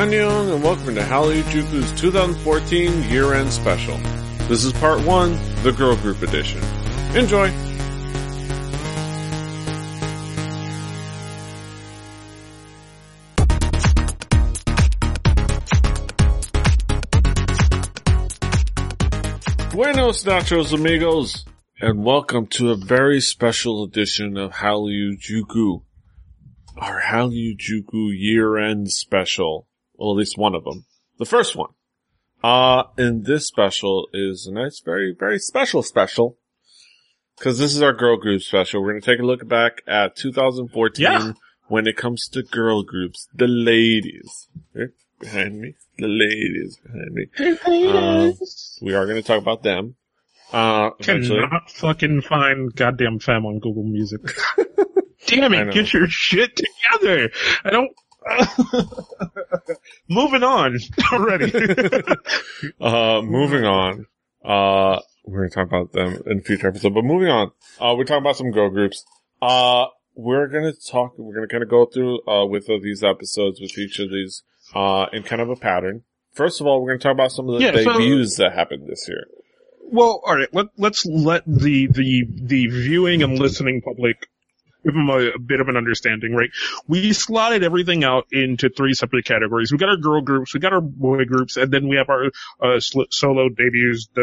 Annyeong and welcome to Hallyu-Juku's 2014 year-end special. This is part one, the girl group edition. Enjoy! Buenos nachos amigos, and welcome to a very special edition of Hallyu-Juku, our Hallyu-Juku year-end special. Well, at least one of them. The first one. Uh, and this special is a nice, very, very special special. Cause this is our girl group special. We're gonna take a look back at 2014 Yeah. when it comes to girl groups. The ladies. They're behind me. The ladies behind me. Um, we are gonna talk about them. Uh, eventually. Cannot fucking find goddamn fam on Google Music. Damn it, get your shit together. I don't. Moving on already. Uh, moving on. Uh, we're gonna talk about them in a future episode, but moving on. Uh, we're talking about some girl groups. Uh, we're gonna talk, we're gonna kind of go through, uh, with uh, these episodes with each of these, uh, in kind of a pattern. First of all, we're gonna talk about some of the Yeah, so- debuts that happened this year. well, all right. Let, let's let the the the viewing and listening public give them a, a bit of an understanding, right? We slotted everything out into three separate categories. We got our girl groups, we got our boy groups, and then we have our uh, sl- solo debuts, uh,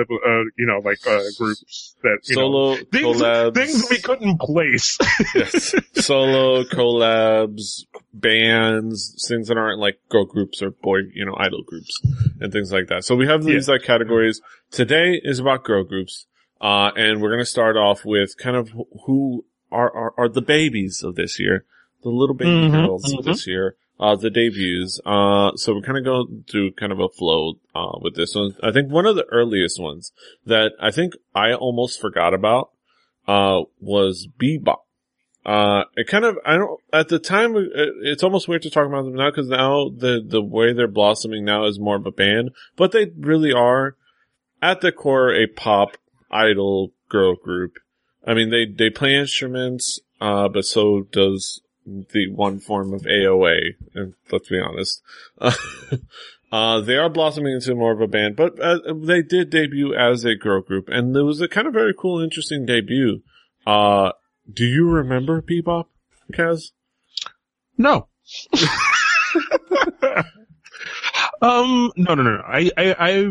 you know, like uh, groups that you know, Solo things, collabs. things we couldn't place. yes. Solo collabs, bands, things that aren't like girl groups or boy, you know, idol groups and things like that. So we have these like categories. Today is about girl groups. Uh, and we're going to start off with kind of who are, are, are the babies of this year, the little baby Mhm, girls of mhm. this year, uh, the debuts. Uh, so we're kind of going through kind of a flow, uh, with this one. I think one of the earliest ones that I think I almost forgot about, uh, was Bebop. Uh, it kind of, I don't, at the time, it, it's almost weird to talk about them now because now the, the way they're blossoming now is more of a band, but they really are at the core a pop idol girl group. I mean, they, they play instruments, uh, but so does the one form of AOA, and let's be honest. Uh, they are blossoming into more of a band, but uh, they did debut as a girl group, and it was a kind of very cool, interesting debut. Uh, do you remember Bebop, Kaz? No. um, no, no, no. no. I, I, I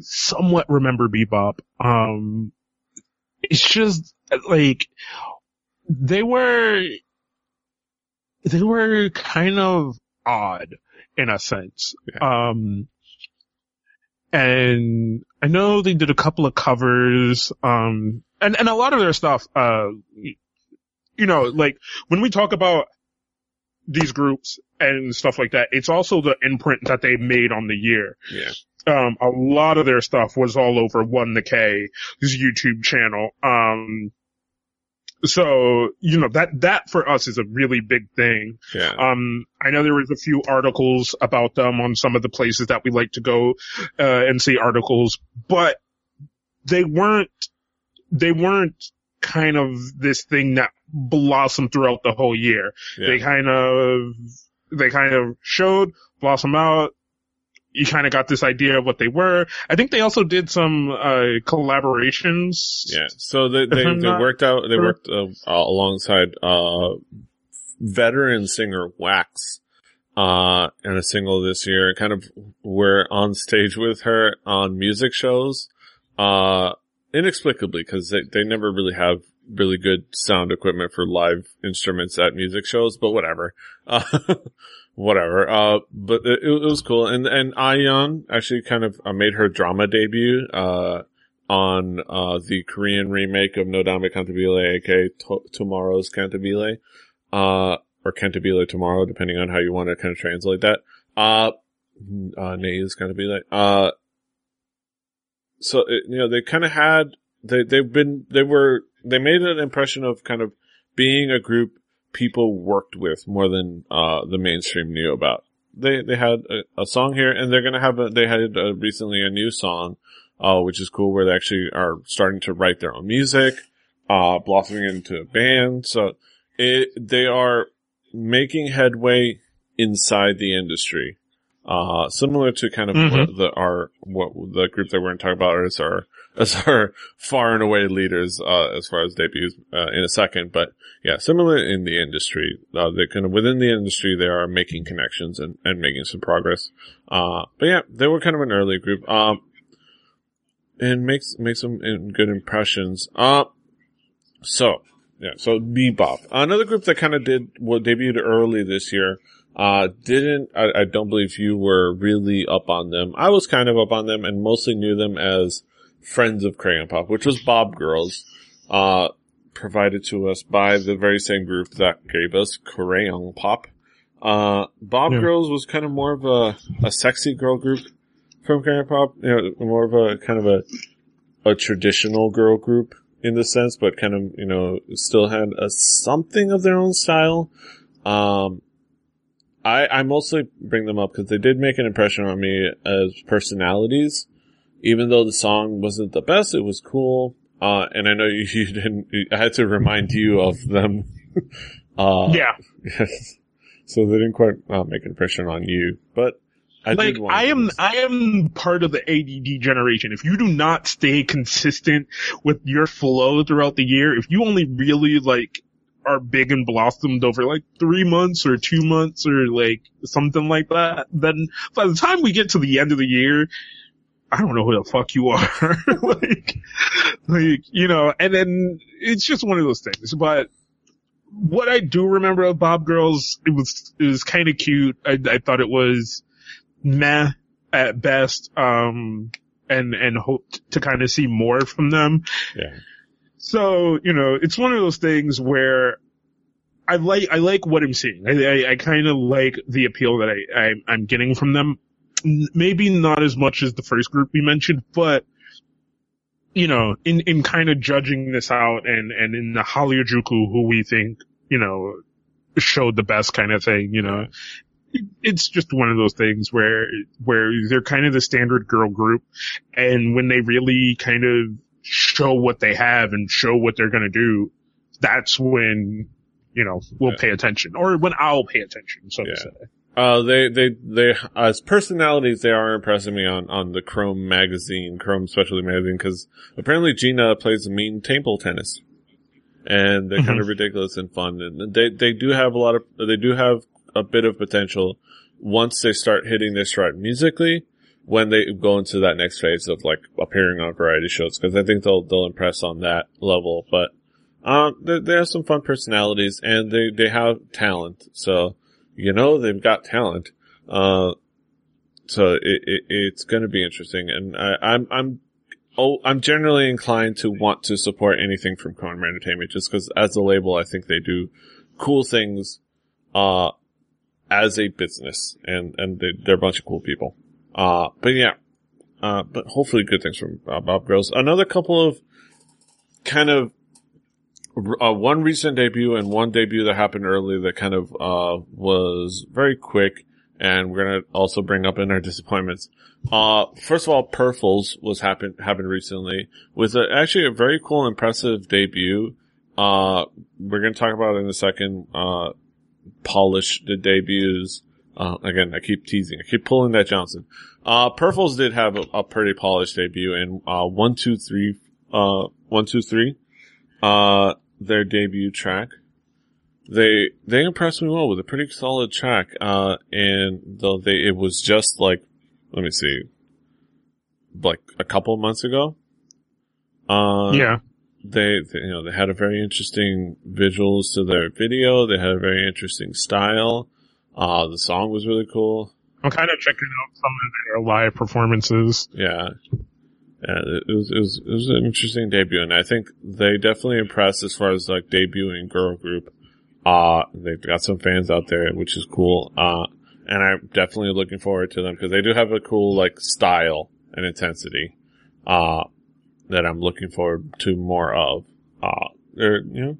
somewhat remember Bebop. Um, it's just like they were, they were kind of odd in a sense. Um, and I know they did a couple of covers, um, and, and a lot of their stuff, uh, you know, like when we talk about these groups and stuff like that, it's also the imprint that they made on the year. Yeah. Um, a lot of their stuff was all over One the K, this YouTube channel. Um, so, you know, that, that for us is a really big thing. Yeah. Um, I know there was a few articles about them on some of the places that we like to go, uh, and see articles, but they weren't, they weren't kind of this thing that blossomed throughout the whole year. They kind of, they kind of showed, blossom out. You kind of got this idea of what they were. I think they also did some, uh, collaborations. Yeah. So they, they, they worked out, they sure. worked, uh, alongside, uh, veteran singer Wax, uh, in a single this year. Kind of were on stage with her on music shows, uh, inexplicably because they, they never really have really good sound equipment for live instruments at music shows, but whatever. Uh, whatever. Uh, but it, it was cool. And, and Ayeon actually kind of uh, made her drama debut, uh, on, uh, the Korean remake of No Nodame Cantabile, aka to- Tomorrow's Cantabile, uh, or Cantabile Tomorrow, depending on how you want to kind of translate that. Uh, uh, Nays Cantabile. Uh, so, it, you know, they kind of had, they, they've been, they were, they made an impression of kind of being a group people worked with more than, uh, the mainstream knew about. They, they had a, a song here and they're gonna have a, they had uh recently a new song, uh, which is cool where they actually are starting to write their own music, uh, blossoming into a band. So it, they are making headway inside the industry. Uh, similar to kind of Mhm. what the, our, what the group that we're to talk about is our, as our far and away leaders, uh, as far as debuts, uh, in a second. But yeah, similar in the industry, uh, they kind of within the industry, they are making connections and, and making some progress. Uh, but yeah, they were kind of an early group. Um, and makes, makes some good impressions. Uh, so, yeah, so Bebop. Another group that kind of did, well, debuted early this year, uh, didn't, I, I don't believe you were really up on them. I was kind of up on them and mostly knew them as Friends of Crayon Pop, which was Bob Girls, uh, provided to us by the very same group that gave us Crayon Pop. Uh, Bob Yeah. Girls was kind of more of a, a sexy girl group from Crayon Pop, you know, more of a kind of a, a traditional girl group in the sense, but kind of, you know, still had a something of their own style. Um, I, I mostly bring them up because they did make an impression on me as personalities. Even though the song wasn't the best, it was cool. Uh, and I know you, you didn't, I had to remind you of them. uh, yeah. So they didn't quite uh, make an impression on you, but I like I am. I am part of the ADD generation. If you do not stay consistent with your flow throughout the year, if you only really like are big and blossomed over like three months or two months or like something like that, then by the time we get to the end of the year, I don't know who the fuck you are. like, like, you know, and then it's just one of those things, but what I do remember of Bob Girls, it was, it was kind of cute. I, I thought it was meh at best, um, and, and hoped to kind of see more from them. Yeah. So, you know, it's one of those things where I like, I like what I'm seeing. I, I, I kind of like the appeal that I, I, I'm getting from them. Maybe not as much as the first group we mentioned, but, you know, in, in kind of judging this out and, and in the Hallyu-juku, who we think, you know, showed the best kind of thing, you know, it's just one of those things where, where they're kind of the standard girl group. And when they really kind of show what they have and show what they're going to do, that's when, you know, we'll Yeah. pay attention or when I'll pay attention, so Yeah. to say. Uh, they, they, they, as personalities, they are impressing me on, on the Chrome magazine, Chrome Specialty magazine, because apparently Gina plays mean table tennis. And they're kind of ridiculous and fun. And they, they do have a lot of, they do have a bit of potential once they start hitting their stride musically, when they go into that next phase of like appearing on variety shows, because I think they'll, they'll impress on that level. But, um, they, they have some fun personalities and they, they have talent. So, you know they've got talent. Uh, so it, it it's going to be interesting, and I, I'm I'm oh I'm generally inclined to want to support anything from Cronenberg Entertainment just because as a label I think they do cool things, uh, as a business, and and they, they're a bunch of cool people. Uh, but yeah, uh, but hopefully good things from uh, Bob Girls. Another couple of kind of uh, one recent debut and one debut that happened early that kind of uh, was very quick, and we're gonna also bring up in our disappointments. Uh, first of all, Purfles was happened happened recently with a, actually a very cool, impressive debut. Uh, we're gonna talk about it in a second. Uh, polish the debuts. Uh, again, I keep teasing. I keep pulling that Johnson. Uh, Purfles did have a, a pretty polished debut and, uh, one, two, three, uh, one, two, three, uh, their debut track. They, they impressed me well with a pretty solid track. Uh, and though they, it was just like, let me see, like a couple months ago. Uh, yeah. they, they, you know, they had a very interesting visuals to their video. They had a very interesting style. Uh, the song was really cool. I'm kind of checking out some of their live performances. Yeah. Yeah, it was, it was, it was an interesting debut and I think they definitely impressed as far as like debuting girl group. Uh, they've got some fans out there, which is cool. Uh, and I'm definitely looking forward to them because they do have a cool like style and intensity, uh, that I'm looking forward to more of. Uh, they're, you know,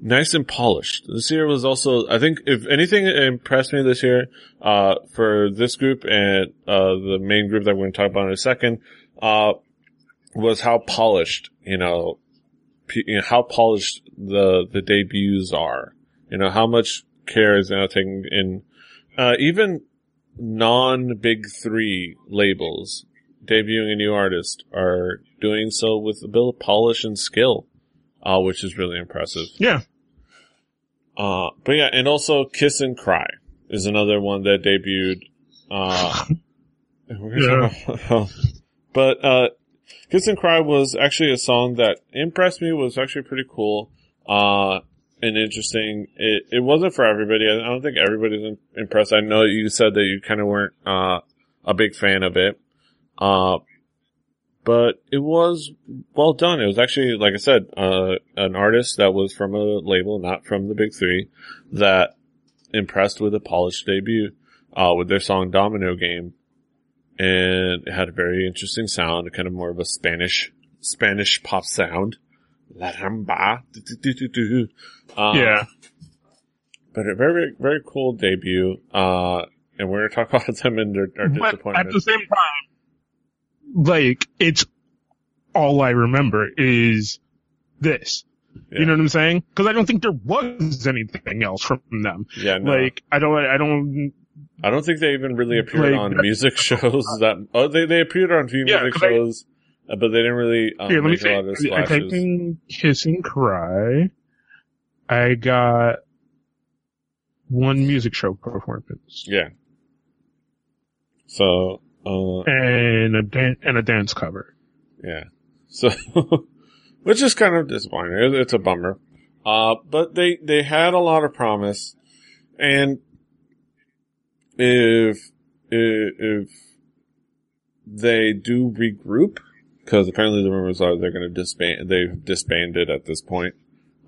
nice and polished. This year was also, I think, if anything impressed me this year, uh, for this group and, uh, the main group that we're going to talk about in a second, uh, was how polished, you know, p- you know, how polished the, the debuts are. You know, how much care is now taken in, uh, even non big three labels debuting a new artist are doing so with a bit of polish and skill, uh, which is really impressive. Yeah. Uh, but yeah, and also Kiss and Cry is another one that debuted. Uh, Yeah. but, uh, Kiss and Cry was actually a song that impressed me, was actually pretty cool, uh, and interesting. It, it wasn't for everybody. I don't think everybody's impressed. I know you said that you kind of weren't, uh, a big fan of it. Uh, but it was well done. It was actually, like I said, uh, an artist that was from a label, not from the big three, that impressed with a polished debut, uh, with their song Domino Game. And it had a very interesting sound, kind of more of a Spanish, Spanish pop sound. La ramba. Uh, yeah. But a very, very cool debut. Uh, and we're going to talk about them and their, their disappointment. at the same time, like, it's all I remember is this. Yeah. You know what I'm saying? Cause I don't think there was anything else from them. yeah, no. Like, I don't, I don't, I don't think they even really appeared Like- on music shows that, oh, they, they appeared on a few Yeah, music 'cause I- shows, uh, but they didn't really, um, me make a lot of see. I splashes. typed in Kiss and Cry. I got one music show performance Yeah. So, uh, and a dan- and a dance cover. yeah. So, which is kind of disappointing. It's a bummer. Uh, but they, they had a lot of promise. And if, if, they do regroup, because apparently the rumors are they're going to disband, they've disbanded at this point,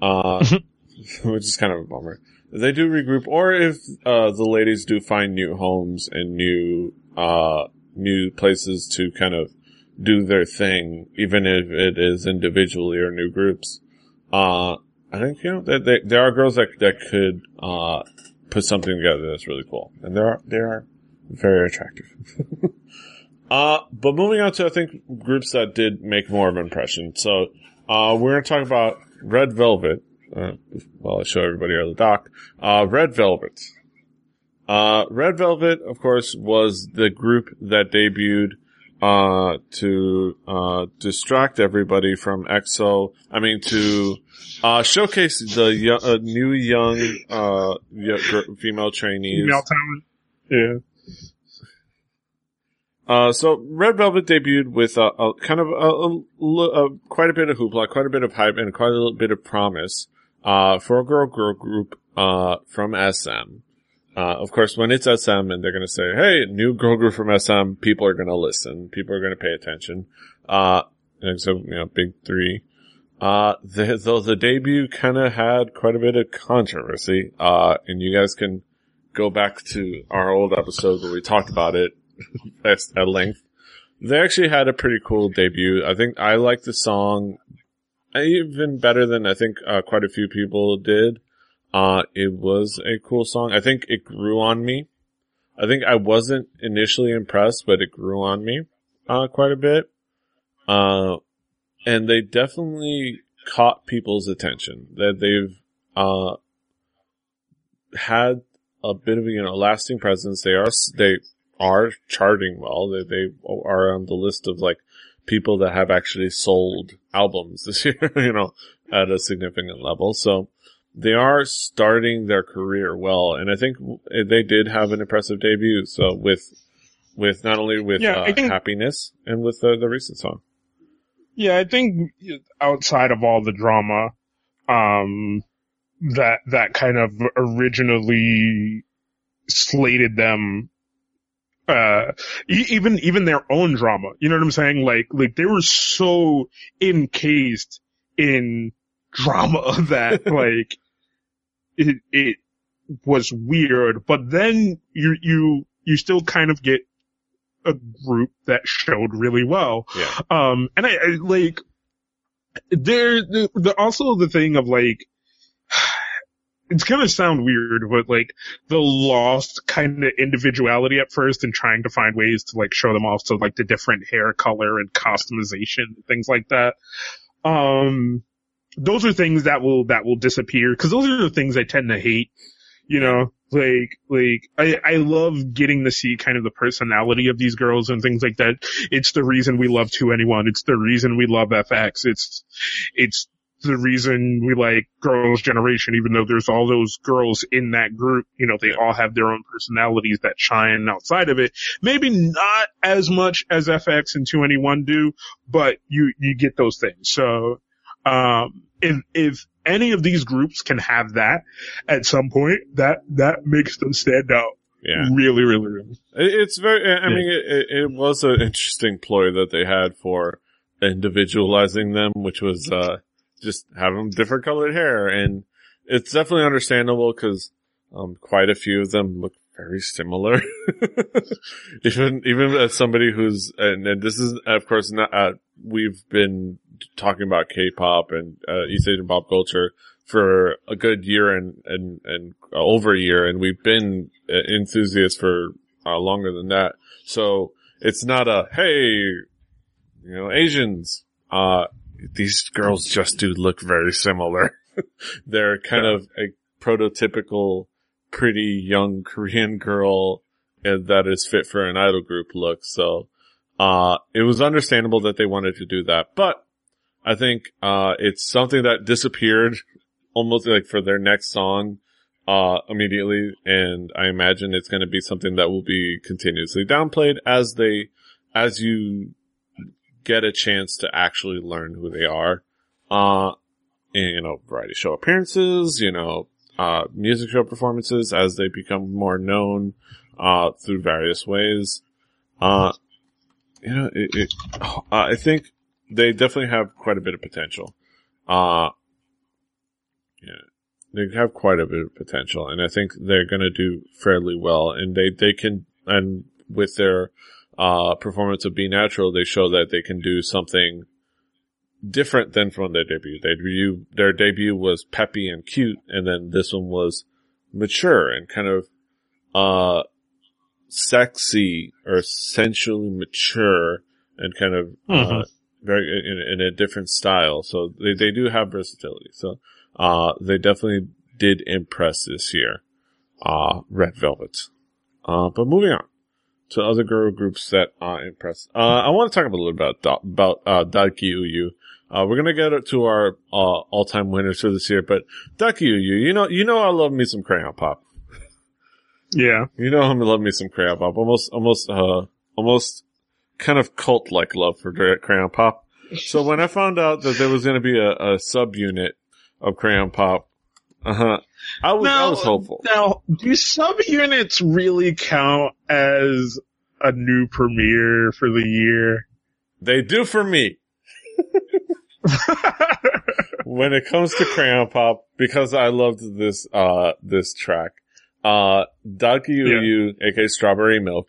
uh, which is kind of a bummer. If they do regroup, or if, uh, the ladies do find new homes and new, uh, new places to kind of do their thing, even if it is individually or new groups. Uh, I think, you know, that they, there are girls that, that could, uh, put something together that's really cool. And they are, they are very attractive. uh, but moving on to, I think, groups that did make more of an impression. So, uh, we're going to talk about Red Velvet. Uh, well, I show everybody our doc. Uh, Red Velvet. Uh, Red Velvet, of course, was the group that debuted, uh, to, uh, distract everybody from EXO. I mean, to, uh, showcase the uh, new young, uh, y- female trainees. Female talent. Yeah. Uh, so Red Velvet debuted with a, a kind of a, a- a- quite a bit of hoopla, quite a bit of hype, and quite a little bit of promise, uh, for a girl girl group, uh, from SM. Uh, of course, when it's SM and they're gonna say, hey, new girl group from SM, people are gonna listen, people are gonna pay attention. Uh, and so, you know, big three. Uh, the, though the debut kinda had quite a bit of controversy, uh, and you guys can go back to our old episode where we talked about it at, length. They actually had a pretty cool debut. I think I like the song even better than I think uh, quite a few people did. Uh, it was a cool song. I think it grew on me. I think I wasn't initially impressed, but it grew on me, uh, quite a bit. Uh, and they definitely caught people's attention that they've, uh, had a bit of, you know, lasting presence. They are, they are charting well. They, they are on the list of like people that have actually sold albums this year, you know, at a significant level. So they are starting their career well. And I think they did have an impressive debut. So with, with not only with Yeah, uh, think- happiness and with the, the recent song. Yeah, I think outside of all the drama, um, that, that kind of originally slated them, uh, even, even their own drama. You know what I'm saying? Like, like they were so encased in drama that like, it, it was weird, but then you, you, you still kind of get a group that showed really well. Yeah. Um, and I, I like, there, the, the, also the thing of like, it's gonna sound weird, but like, the lost kind of individuality at first and trying to find ways to like show them off to like the different hair color and customization, things like that. Um, those are things that will, that will disappear, cause those are the things I tend to hate, you know, like like I I love getting to see kind of the personality of these girls and things like that. It's the reason we love 2NE1. It's the reason we love f(x). It's it's the reason we like Girls' Generation, even though there's all those girls in that group, you know, they all have their own personalities that shine outside of it. Maybe not as much as f(x) and 2NE1 do, but you, you get those things. So, um, if, if any of these groups can have that at some point, that, that makes them stand out. Yeah. Really, really, really. It's very, I mean, it, it, it was an interesting ploy that they had for individualizing them, which was, uh, just have them different colored hair. And it's definitely understandable because, um, quite a few of them look very similar. even, even as somebody who's, and, and, this is, of course, not, uh, we've been talking about K-pop and, uh, East Asian pop culture for a good year and, and, and uh, over a year. And we've been uh, enthusiasts for uh, longer than that. So it's not a, hey, you know, Asians, uh, these girls just do look very similar. They're kind yeah. of a prototypical pretty young Korean girl that is fit for an idol group look. So, uh, it was understandable that they wanted to do that, but I think, uh, it's something that disappeared almost like for their next song, uh, immediately. And I imagine it's going to be something that will be continuously downplayed as they, as you get a chance to actually learn who they are. Uh, you know, variety show appearances, you know, uh, music show performances as they become more known, uh, through various ways. Uh, you know, it, it, I think they definitely have quite a bit of potential. Uh, yeah, they have quite a bit of potential and I think they're going to do fairly well and they, they can, and with their, uh, performance of Be Natural, they show that they can do something different than from their debut. Their debut, their debut was peppy and cute, and then this one was mature and kind of, uh, sexy or sensually mature and kind of, uh, mm-hmm. uh, very, in, in, a different style. So they, they do have versatility. So, uh, they definitely did impress this year. Uh, Red Velvet. Uh, but moving on to other girl groups that uh, impress. Uh, I want to talk a little bit about about uh, Dakiuyu. Uh, we're gonna get to our uh, all-time winners for this year, but Dakiuyu, you know, you know, I love me some crayon pop. Yeah, you know, I love me some crayon pop. Almost, almost, uh, almost kind of cult-like love for crayon pop. So when I found out that there was gonna be a, a subunit of crayon pop, uh huh. I was now, I was hopeful. Now, do subunits really count as a new premiere for the year? They do for me. when it comes to Crayon Pop, because I loved this uh this track, uh Dakiuyu, yeah. aka Strawberry Milk,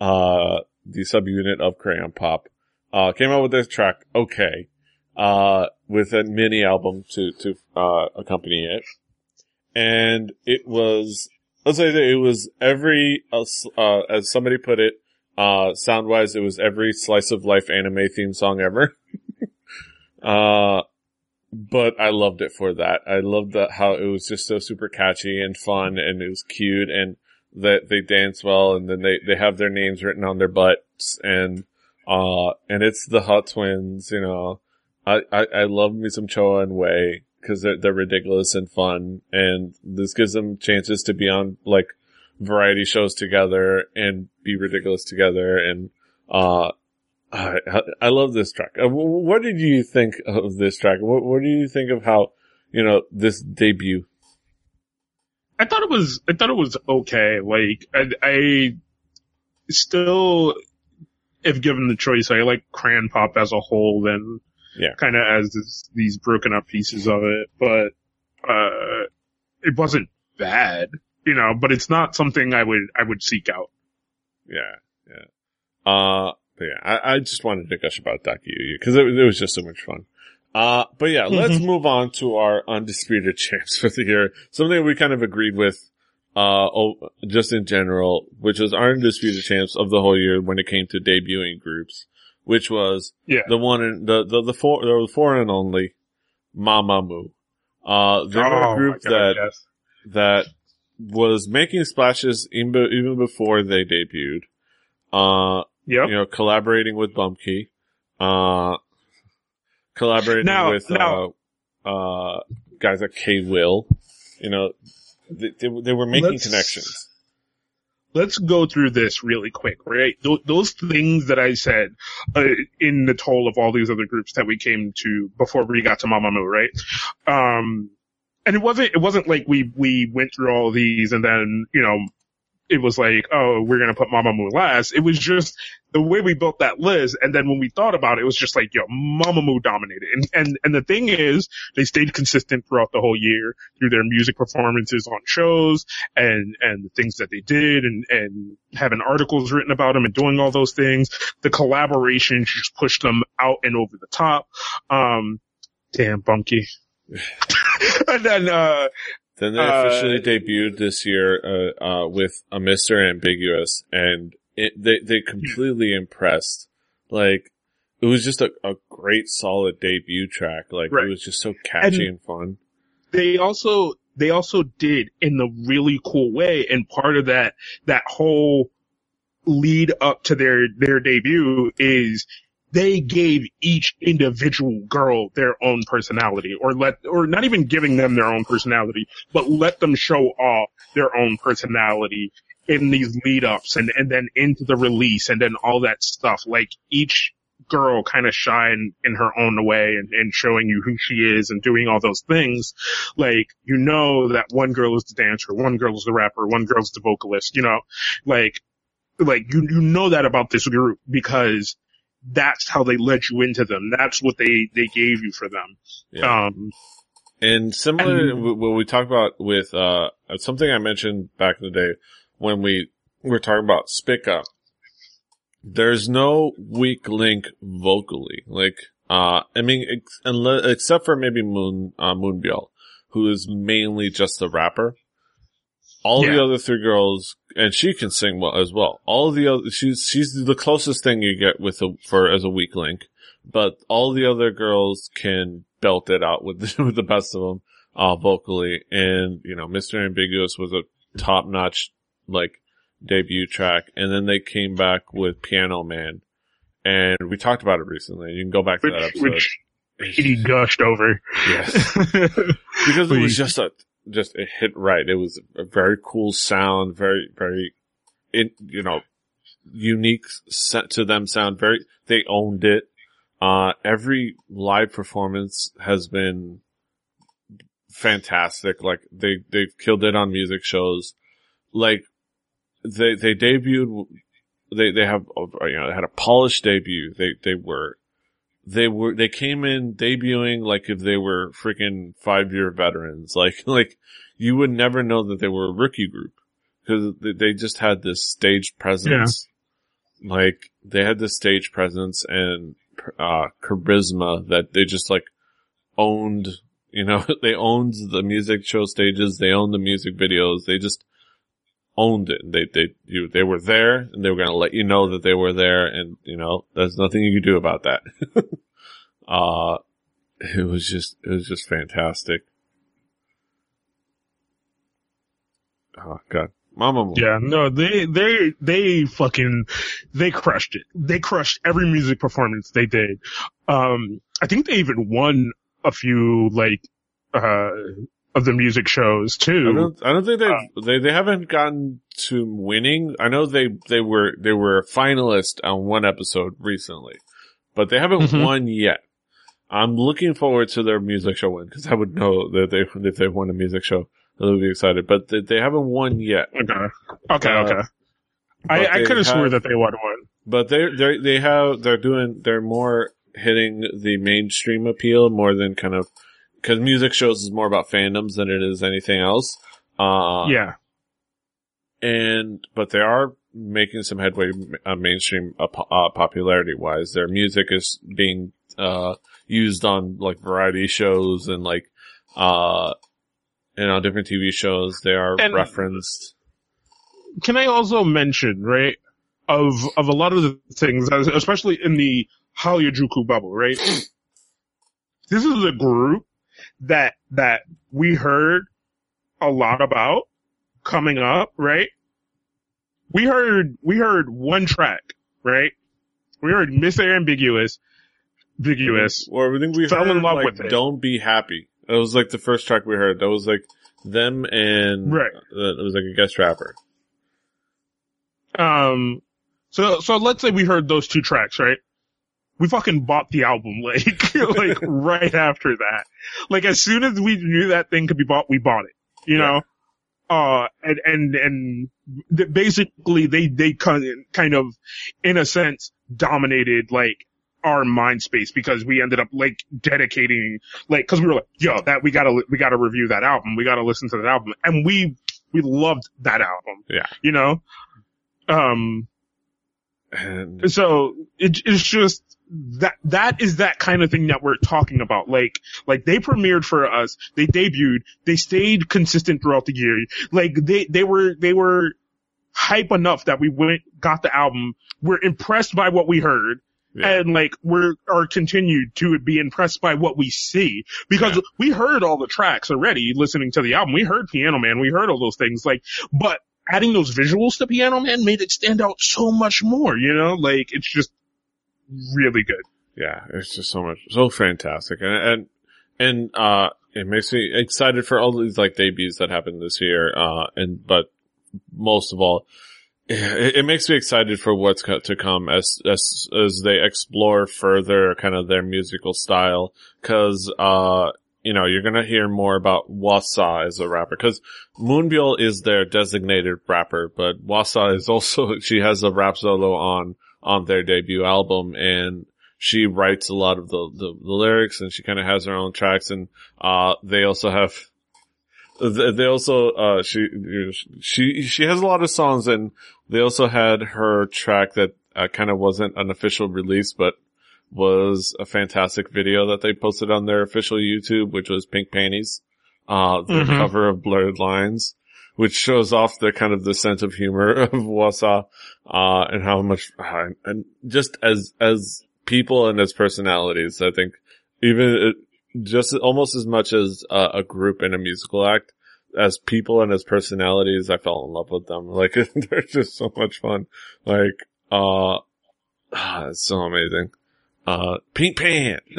uh the subunit of Crayon Pop, uh came out with this track, okay, uh with a mini album to to uh accompany it and it was let's say it was every uh, uh, as somebody put it uh, sound wise it was every slice of life anime theme song ever uh, but I loved it for that. I loved that how it was just so super catchy and fun and it was cute and that they dance well and then they, they have their names written on their butts and, uh, and it's the Hot Twins, you know. I, I, I love me some Choa and Way because they're, they're ridiculous and fun. And this gives them chances to be on like variety shows together and be ridiculous together. And, uh, I, I love this track. Uh, what did you think of this track? What, what do you think of how, you know, this debut? I thought it was, I thought it was okay. Like, I, I still, if given the choice, I like Crayon Pop as a whole than yeah. Kind of as this, these broken up pieces of it, but, uh, it wasn't bad, you know, but it's not something I would, I would seek out. Yeah. Yeah. Uh, but yeah, I, I just wanted to gush about Dakiuyu because it, it was just so much fun. Uh, but yeah, let's mm-hmm. move on to our undisputed champs for the year. Something we kind of agreed with, uh, oh, just in general, which was our undisputed champs of the whole year when it came to debuting groups which was yeah. the one in the the the four the four and only Mamamoo. Uh, they're oh, a group God, that yes. that was making splashes even, even before they debuted. Uh, Yep. you know, collaborating with Bumkey, uh, collaborating Now- with, now- uh, uh, guys like K Will, you know, they, they, they were making Let's- connections. let's go through this really quick, right? Th- those things that I said uh, in the toll of all these other groups that we came to before we got to Mamamoo, right? Um, and it wasn't it wasn't like we we went through all these and then you know it was like oh we're gonna put Mamamoo last. It was just the way we built that list, and then when we thought about it, it was just like yo Mamamoo dominated, and and and the thing is they stayed consistent throughout the whole year through their music performances on shows and and the things that they did and and having articles written about them and doing all those things. The collaboration just pushed them out and over the top. Um, damn, Bumkey. and then uh, Then they Uh, officially debuted this year, uh, uh, with a Mr. Ambiguous and it, they, they completely impressed. Like, it was just a, a great solid debut track. Like, Right. it was just so catchy And- and fun. they also they also did in the really cool way and part of that that whole lead up to their their debut is they gave each individual girl their own personality or let or not even giving them their own personality but let them show off their own personality in these lead ups and and then into the release and then all that stuff like each girl kind of shine in her own way and, and showing you who she is and doing all those things like you know that one girl is the dancer, one girl is the rapper, one girl is the vocalist, you know, like like you you know that about this group because that's how they led you into them. That's what they they gave you for them. Yeah. Um, And similar And- wh- what we talked about with, uh, something I mentioned back in the day when we were talking about Spica, There's no weak link vocally. Like, uh, I mean, ex- unle- except for maybe Moon, uh, Moonbyul, who is mainly just a rapper. All Yeah. the other three girls, and she can sing well as well. All the other, she's, she's the closest thing you get with a, for, as a weak link. But all the other girls can belt it out with, with the best of them, uh, vocally. And, you know, Mr. Ambiguous was a top notch, like, debut track. And then they came back with Piano Man. And we talked about it recently. You can go back to which that episode. which he gushed over. yes. because it was just a just it hit right. It was a very cool sound, very very, it you know, unique set to them sound. Very they owned it. Uh, every live performance has been fantastic. Like they they've killed it on music shows. Like they they debuted. They they have uh, you know they had a polished debut. They they were they were they came in debuting like if they were freaking five year veterans. Like like you would never know that they were a rookie group because they, they just had this stage presence. Yeah. Like they had this stage presence and uh charisma that they just like owned. You know, they owned the music show stages. They owned the music videos. They just owned it. They they you they were there and they were gonna let you know that they were there and you know there's nothing you could do about that. uh it was just it was just fantastic. Oh god. Mama Moon. Yeah, no, they, they, they fucking, they crushed it. They crushed every music performance they did. Um, I think they even won a few, like, uh, of the music shows I too. don't, I don't think Uh, they they they haven't gotten to winning. I know they they were they were a finalist on one episode recently, but they haven't Mhm. won yet. I'm looking forward to their music show win because I would know that they if they won a music show, I would be excited. But they, they haven't won yet. Okay. Okay, Uh, okay. I, I could have swore that they won one. But they they they have they're doing they're more hitting the mainstream appeal more than kind of because music shows is more about fandoms than it is anything else. Uh, yeah. and but they are making some headway uh, mainstream uh, uh, popularity wise. Their music is being uh, used on like variety shows and like uh, and on different TV shows. They are And- referenced. Can I also mention, right, of, of a lot of the things, especially in the Hallyu bubble, right? This is a group that, that we heard a lot about, coming up, right? We heard, we heard one track, right? We heard Mr. Ambiguous, ambiguous. Or I think we Fell heard in love like with it. "Don't Be Happy." That was like the first track we heard. That was like them and Right. uh, it was like a guest rapper. Um, so, so let's say we heard those two tracks, right? We fucking bought the album, like, like right after that. Like as soon as we knew that thing could be bought, we bought it, you Yeah. know? Uh, and, and, and th- basically they, they kind of, kind of, in a sense, dominated like our mind space because we ended up like dedicating, like, cause we were like, yo, that, we gotta, we gotta review that album. We gotta listen to that album. And we, we loved that album. Yeah. You know? Um, And so it, it's just that that is that kind of thing that we're talking about. Like like they premiered for us, they debuted, they stayed consistent throughout the year. Like they they were they were hype enough that we went got the album. We're impressed by what we heard. Yeah. And like we're are continued to be impressed by what we see because Yeah. we heard all the tracks already listening to the album. We heard Piano Man, we heard all those things. Like, but adding those visuals to Piano Man made it stand out so much more. You know, like it's just really good. yeah, it's just so much, so fantastic. And, and, and, uh, it makes me excited for all these like debuts that happened this year. Uh, and, but most of all, it, it makes me excited for what's to come as, as, as they explore further kind of their musical style. Cause, uh, you know, you're gonna hear more about Hwasa as a rapper. Cause Moonbyul is their designated rapper, but Hwasa is also, she has a rap solo on, on their debut album and she writes a lot of the, the, the lyrics and she kind of has her own tracks and, uh, they also have, they also, uh, she, she, she has a lot of songs and they also had her track that uh, kind of wasn't an official release, but was a fantastic video that they posted on their official YouTube, which was Pink Panties, uh, the Mhm. cover of Blurred Lines, which shows off the kind of the sense of humor of Hwasa, uh, and how much, uh, and just as, as people and as personalities, I think even it, just almost as much as uh, a group and a musical act, as people and as personalities, I fell in love with them. Like, they're just so much fun. Like, uh, it's so amazing. Uh, Pink Pan.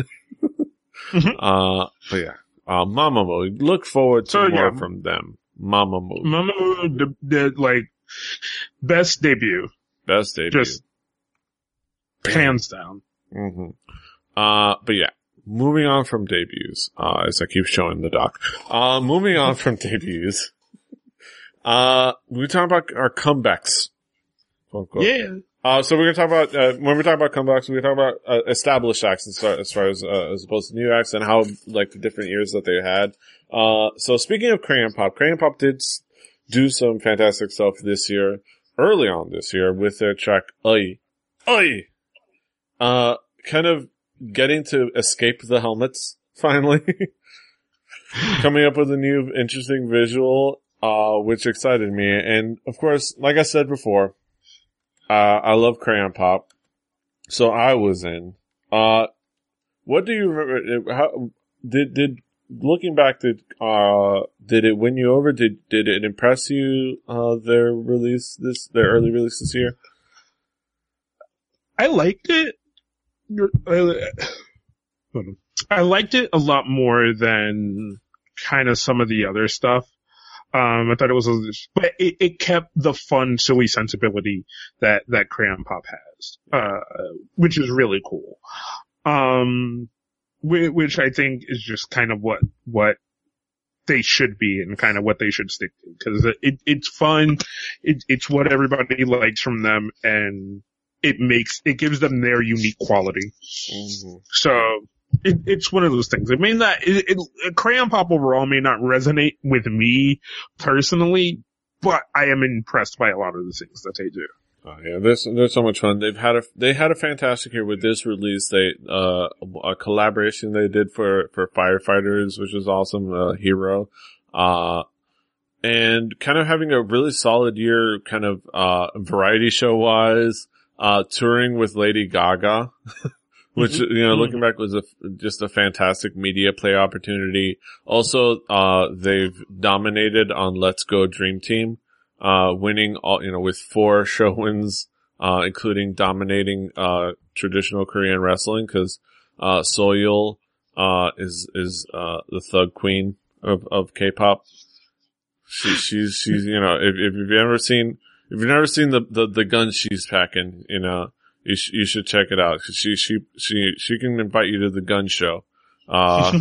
Mhm. Uh, but yeah, uh, Mamamoo. Look forward to So, more yeah. from them. Mamamoo. Mama, the, the like best debut, Best debut. just hands down. hmm Uh, but yeah, moving on from debuts, uh, as I keep showing the doc. Uh, moving on from debuts, uh, we talk about our comebacks. quote, unquote. Yeah. Uh, so we're gonna talk about, uh, when we talk about comebacks, we're talk about, uh, established acts as far as, far as, uh, as opposed to new acts and how, like, the different years that they had. Uh, so speaking of Crayon Pop, Crayon Pop did do some fantastic stuff this year, early on this year with their track, Oi. Oi! Uh, kind of getting to escape the helmets, finally. Coming up with a new interesting visual, uh, which excited me. And of course, like I said before, uh, I love Crayon Pop. So I was in. Uh, what do you remember? How, did, did, looking back, did, uh, did it win you over? Did, did it impress you, uh, their release this, their early release this year? I liked it. I, I liked it a lot more than kind of some of the other stuff. Um, I thought it was, a, but it, it kept the fun, silly sensibility that, that Crayon Pop has, uh, which is really cool. Um, which, which I think is just kind of what, what they should be and kind of what they should stick to. Cause it, it's fun. It, it's what everybody likes from them and it makes, it gives them their unique quality. Mm-hmm. So it, it's one of those things. It may not, it, it, Crayon Pop overall may not resonate with me personally, but I am impressed by a lot of the things that they do. Oh, yeah, there's there's so much fun. They've had a they had a fantastic year with this release. They uh a collaboration they did for for firefighters, which was awesome. Uh, Hero, uh, and kind of having a really solid year, kind of uh variety show wise. Uh, touring with Lady Gaga, which Mhm. you know, looking back, was a just a fantastic media play opportunity. Also, uh, they've dominated on Let's Go Dream Team, uh, winning all you know with four show wins, uh, including dominating uh traditional Korean wrestling because uh, Soyul uh is is uh the thug queen of of K-pop. She, she's she's you know if, if you've ever seen if you've never seen the the, the gun she's packing, you know you sh- you should check it out. She she she she can invite you to the gun show, uh,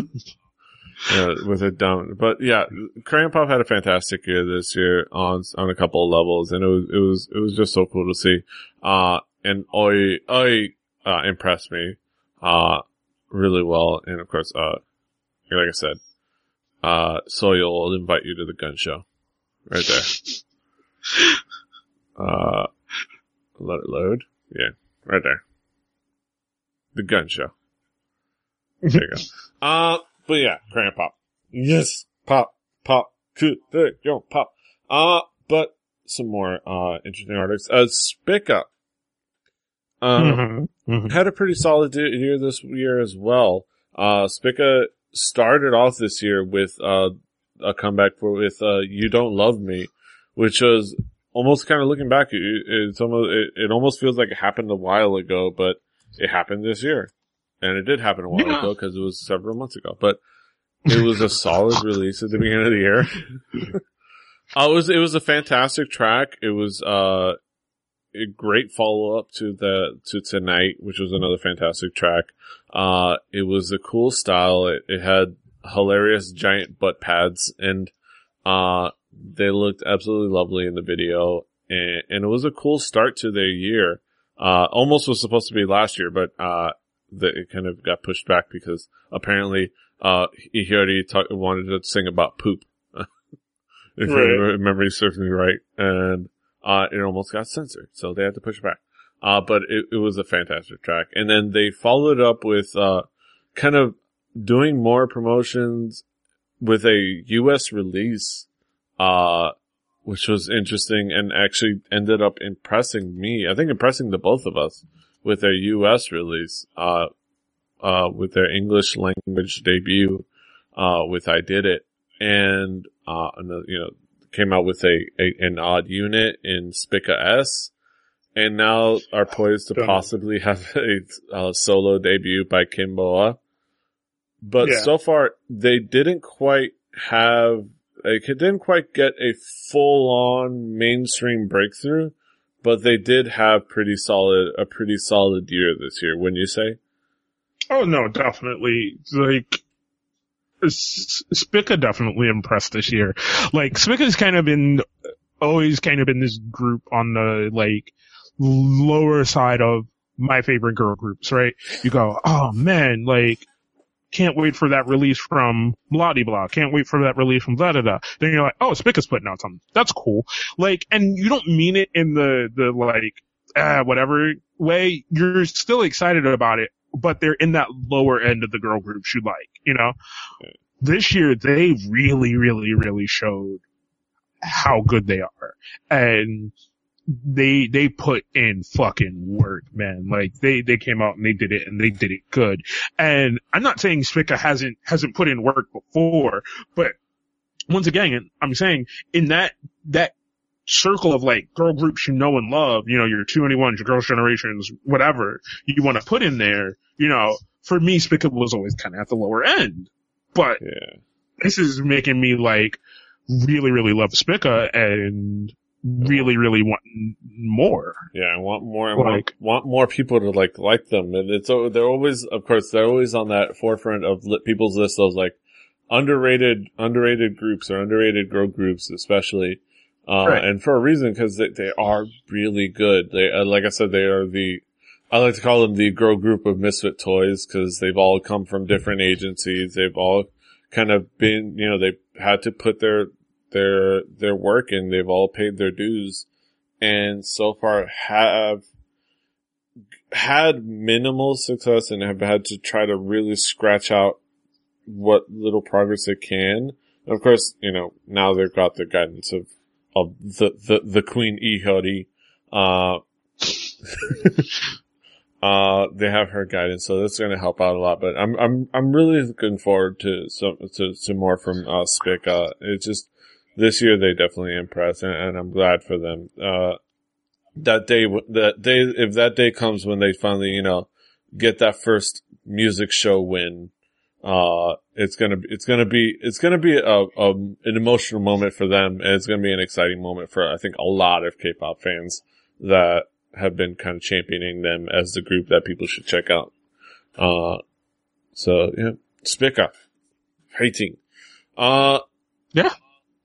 uh, with a dumb. But yeah, Korean Pop had a fantastic year this year on on a couple of levels, and it was it was it was just so cool to see. Uh, and Oi Oi uh, impressed me uh really well, and of course, uh, like I said, uh, will invite you to the gun show, right there. Uh, let it load. Yeah, right there. The gun show. There you go. Uh, but yeah, Korean pop. Yes, pop, pop, cool, there, yo, pop. Uh, but some more, uh, interesting articles. Uh, Spica. Um, Mhm. Mhm. had a pretty solid year this year as well. Uh, Spica started off this year with, uh, a comeback for, with, uh, You Don't Love Me, which was almost kind of looking back, it, it's almost, it, it almost feels like it happened a while ago, but it happened this year. And it did happen a while Yeah. ago because it was several months ago, but it was a solid release at the beginning of the year. uh, it was, it was a fantastic track. It was, uh, a great follow up to the to tonight, which was another fantastic track. Uh, it was a cool style. It, it had hilarious giant butt pads, and uh, they looked absolutely lovely in the video. And, and it was a cool start to their year. Uh, almost was supposed to be last year, but uh, the, it kind of got pushed back because apparently uh, Lee Hyori talk, wanted to sing about poop. if Right. your memory serves me right, and uh, it almost got censored, so they had to push it back. Uh, but it, it was a fantastic track. And then they followed up with, uh, kind of doing more promotions with a US release, uh, which was interesting and actually ended up impressing me. I think impressing the both of us with their US release, uh, uh, with their English language debut, uh, with I Did It. And, uh, another, you know, came out with a, a an odd unit in Spica S, and now are poised to possibly have a, uh solo debut by Kim Boa. But Yeah. so far, they didn't quite have, they didn't quite get a full on mainstream breakthrough, but they did have pretty solid, a pretty solid year this year, wouldn't you say? Oh no, definitely. Like, Spica definitely impressed this year. Like, Spica's kind of been, always kind of been this group on the, like, lower side of my favorite girl groups, right? You go, oh man, like, can't wait for that release from blah de blah. Can't wait for that release from da da da. Then you're like, oh, Spica's putting out something. That's cool. Like, and you don't mean it in the, the like, ah, whatever way. You're still excited about it, but they're in that lower end of the girl groups you like, you know? This year, they really, really, really showed how good they are. And they, they put in fucking work, man. Like, they, they came out and they did it and they did it good. And I'm not saying Spica hasn't, hasn't put in work before, but once again, I'm saying in that, that circle of like girl groups you know and love, you know, your 2NE1, your girls generations, whatever you want to put in there, you know, for me, Spica was always kind of at the lower end, but Yeah. this is making me like really, really love Spica and really, really want more. Yeah, I want more. I Like- want, want more people to like like them, and it's they're always, of course, they're always on that forefront of li- people's list Those like underrated, underrated groups or underrated girl groups, especially, uh, Right. and for a reason because they, they are really good. They, uh, like I said, they are the. I like to call them the girl group of misfit toys because they've all come from different agencies. They've all kind of been, you know, they had to put their their their work in. They've all paid their dues, and so far have had minimal success and have had to try to really scratch out what little progress they can. And of course, you know, now they've got the guidance of of the the, the Queen Lee Hyori, uh, Uh, they have her guidance, so that's going to help out a lot. But I'm I'm I'm really looking forward to some to, to more from uh, Spica. It's just this year they definitely impressed, and, and I'm glad for them. Uh, that day, that day, if that day comes when they finally, you know, get that first music show win, uh, it's gonna it's gonna be, it's gonna be a, a, an emotional moment for them, and it's gonna be an exciting moment for, I think, a lot of K-pop fans that have been kind of championing them as the group that people should check out. Uh, so yeah, Spica, hating. Uh, Yeah.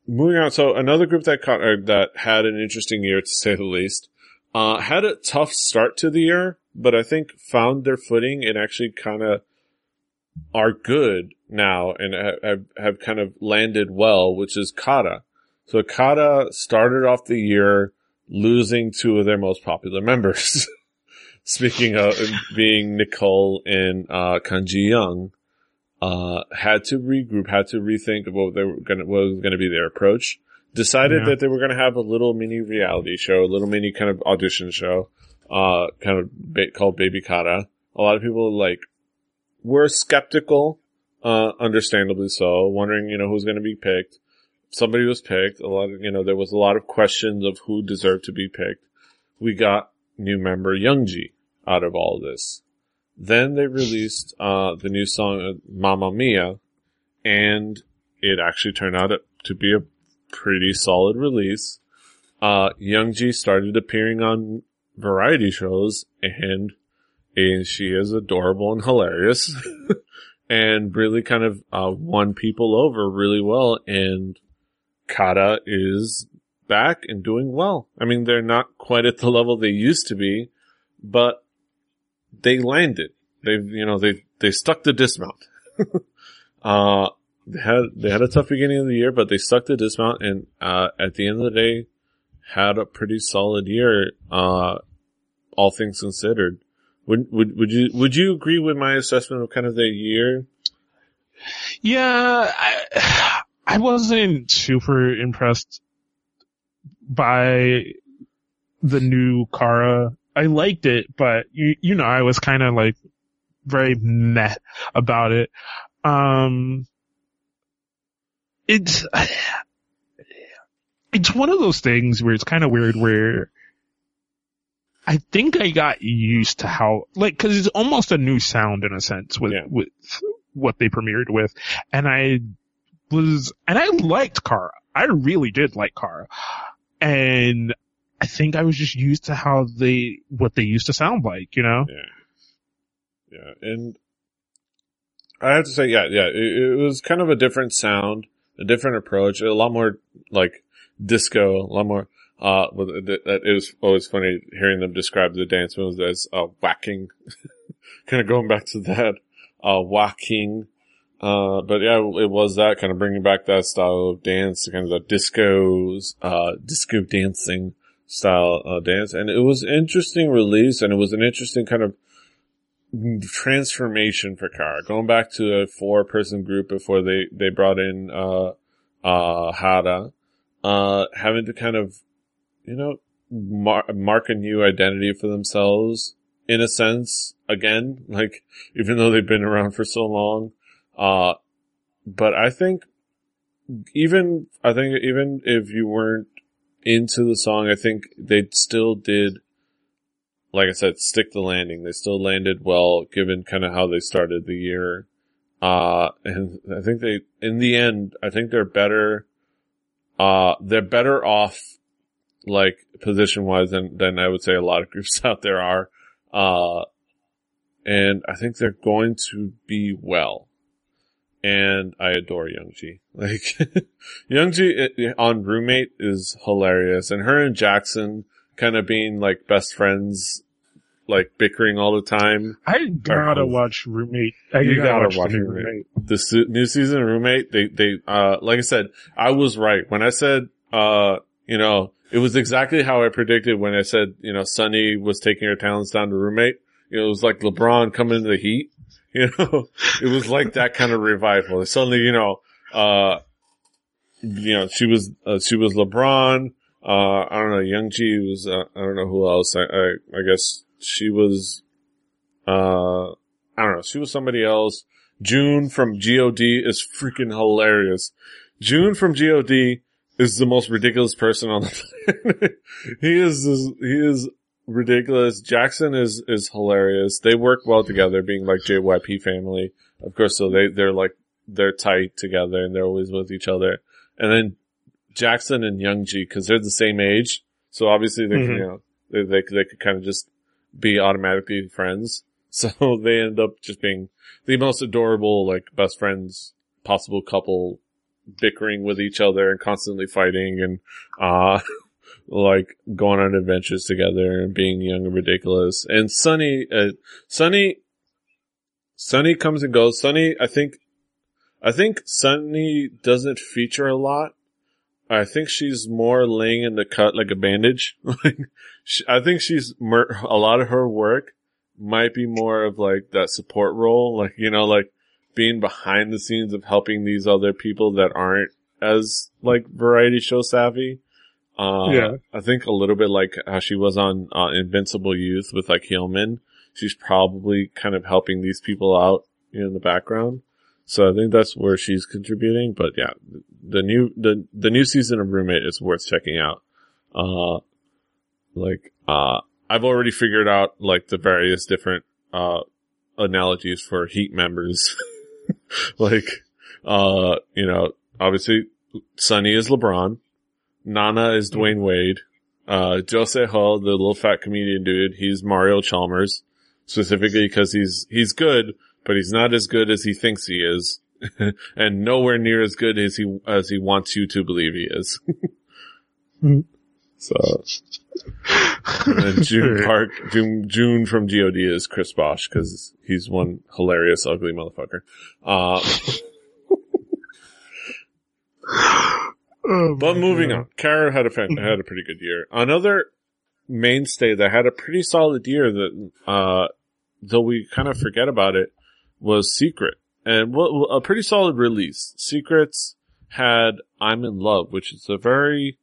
Moving on. So another group that caught, that had an interesting year to say the least, uh, had a tough start to the year, but I think found their footing and actually kind of are good now and have, have kind of landed well, which is Kara. So Kara started off the year losing two of their most popular members. Speaking of being Nicole and uh, Kang Ji-young, uh, had to regroup, had to rethink what they were going to, what was going to be their approach. Decided Yeah. that they were going to have a little mini reality show, a little mini kind of audition show, uh, kind of ba- called Baby Kara. A lot of people like were skeptical, uh, understandably so, wondering, you know, who's going to be picked. Somebody was picked. A lot of, you know, there was a lot of questions of who deserved to be picked. We got new member Youngji out of all this. Then they released, uh, the new song, Mamma Mia, and it actually turned out to be a pretty solid release. Uh, Youngji started appearing on variety shows and, and she is adorable and hilarious and really kind of, uh, won people over really well and Kara is back and doing well. I mean, they're not quite at the level they used to be, but they landed. They've, you know, they, they stuck the dismount. uh, they had, they had a tough beginning of the year, but they stuck the dismount and, uh, at the end of the day, had a pretty solid year, uh, all things considered. Would, would, would you, would you agree with my assessment of kind of their year? Yeah, I, I wasn't super impressed by the new Kara. I liked it, but you, you know, I was kind of like very meh about it. Um, it's, it's one of those things where it's kind of weird where I think I got used to how, like, cause it's almost a new sound in a sense with, Yeah. with what they premiered with. And I was, and I liked Kara. I really did like Kara. And I think I was just used to how they, what they used to sound like, you know? Yeah. Yeah. And I have to say, yeah, yeah, it, it was kind of a different sound, a different approach, a lot more like disco, a lot more, uh, it was always funny hearing them describe the dance moves as, uh, whacking. kind of going back to that, uh, whacking. Uh, but yeah, it was that kind of bringing back that style of dance, kind of the discos, uh, disco dancing style, uh, dance. And it was interesting release and it was an interesting kind of transformation for Kara. Going back to a four person group before they, they brought in, uh, uh, Hara, uh, having to kind of, you know, mar- mark a new identity for themselves in a sense again, like even though they've been around for so long. Uh, but I think even, I think even if you weren't into the song, I think they still did like I said, stick the landing. They still landed well given kind of how they started the year. Uh, and I think they, in the end, I think they're better, uh, they're better off, like, position wise than, than I would say a lot of groups out there are. Uh, and I think they're going to be well. And I adore Youngji. Like, Youngji eh, on Roommate is hilarious. And her and Jackson kind of being like best friends, like bickering all the time. I gotta watch Roommate. I You gotta watch new Roommate. The su- new season of Roommate, they, they, uh, like I said, I was right. When I said, uh, you know, it was exactly how I predicted when I said, you know, Sunny was taking her talents down to Roommate. You know, it was like LeBron coming to the heat. You know, it was like that kind of revival. Suddenly, you know, uh, you know, she was, uh, she was LeBron. Uh, I don't know, Youngji was, uh, I don't know who else. I, I, I guess she was, uh, I don't know. She was somebody else. June from God is freaking hilarious. June from God is the most ridiculous person on the planet. he is, he is ridiculous. Jackson is, is hilarious. They work well together being like JYP family. Of course, so they, they're like, they're tight together and they're always with each other. And then Jackson and Youngji, cause they're the same age. So obviously they can, Mhm. you know, they, they, they could kind of just be automatically friends. So they end up just being the most adorable, like best friends possible couple bickering with each other and constantly fighting and, uh, like going on adventures together and being young and ridiculous. And Sunny, uh, Sunny, Sunny comes and goes. Sunny, I think, I think Sunny doesn't feature a lot. I think she's more laying in the cut like a bandage. She- I think she's mer- a lot of her work might be more of like that support role, like you know, like being behind the scenes of helping these other people that aren't as like variety show savvy. Uh, Yeah. I think a little bit like how she was on uh, Invincible Youth with like Hillman. She's probably kind of helping these people out in the background. So I think that's where she's contributing. But yeah, the new the the new season of Roommate is worth checking out. Uh, like uh, I've already figured out like the various different uh analogies for Heat members. like uh, you know, obviously Sunny is LeBron, Nana is Dwyane Wade, uh, Jo Se-ho, the little fat comedian dude, he's Mario Chalmers, specifically because he's he's good, but he's not as good as he thinks he is. and nowhere near as good as he as he wants you to believe he is. Mhm. So and June Park, June, June from God is Chris Bosh because he's one hilarious ugly motherfucker. Uh, Oh, but moving God. on, Kara had a fan, had a pretty good year. Another mainstay that had a pretty solid year that, uh, though we kind of forget about it was Secret and what, a pretty solid release. Secrets had I'm in Love, which is a very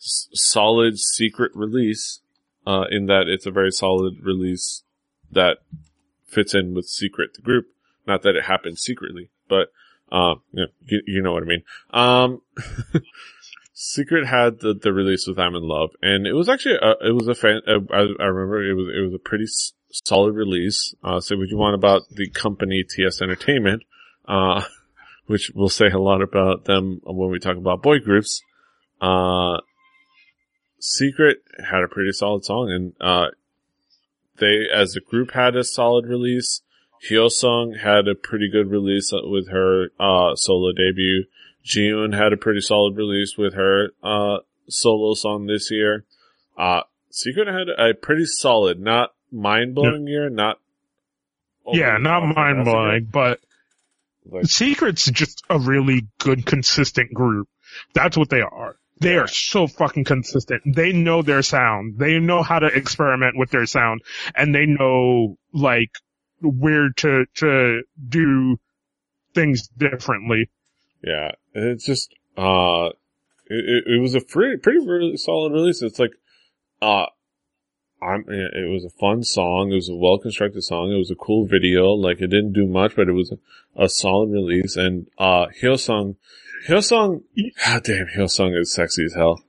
s- solid secret release, uh, in that it's a very solid release that fits in with Secret, the group. Not that it happened secretly, but, uh, you, you, know what I mean. Um, Secret had the, the release with I'm in Love, and it was actually a, it was a fan. Uh, I, I remember it was it was a pretty s- solid release. Uh, say what you want about the company TS Entertainment, uh, which will say a lot about them when we talk about boy groups. Uh, Secret had a pretty solid song, and uh, they as a group had a solid release. Hyosung had a pretty good release with her uh, solo debut. Jieun had a pretty solid release with her uh, solo song this year. Uh, Secret had a pretty solid, not mind blowing year, not yeah, not mind blowing, but. Like, Secret's just a really good, consistent group. That's what they are. They are so fucking consistent. They know their sound. They know how to experiment with their sound and they know like where to, to do things differently. Yeah, it's just uh, it, it, it was a pretty pretty really solid release. It's like uh, I'm it was a fun song. It was a well constructed song. It was a cool video. Like it didn't do much, but it was a, a solid release. And uh, Hyosung, Hyosung, god damn, Hyosung is sexy as hell.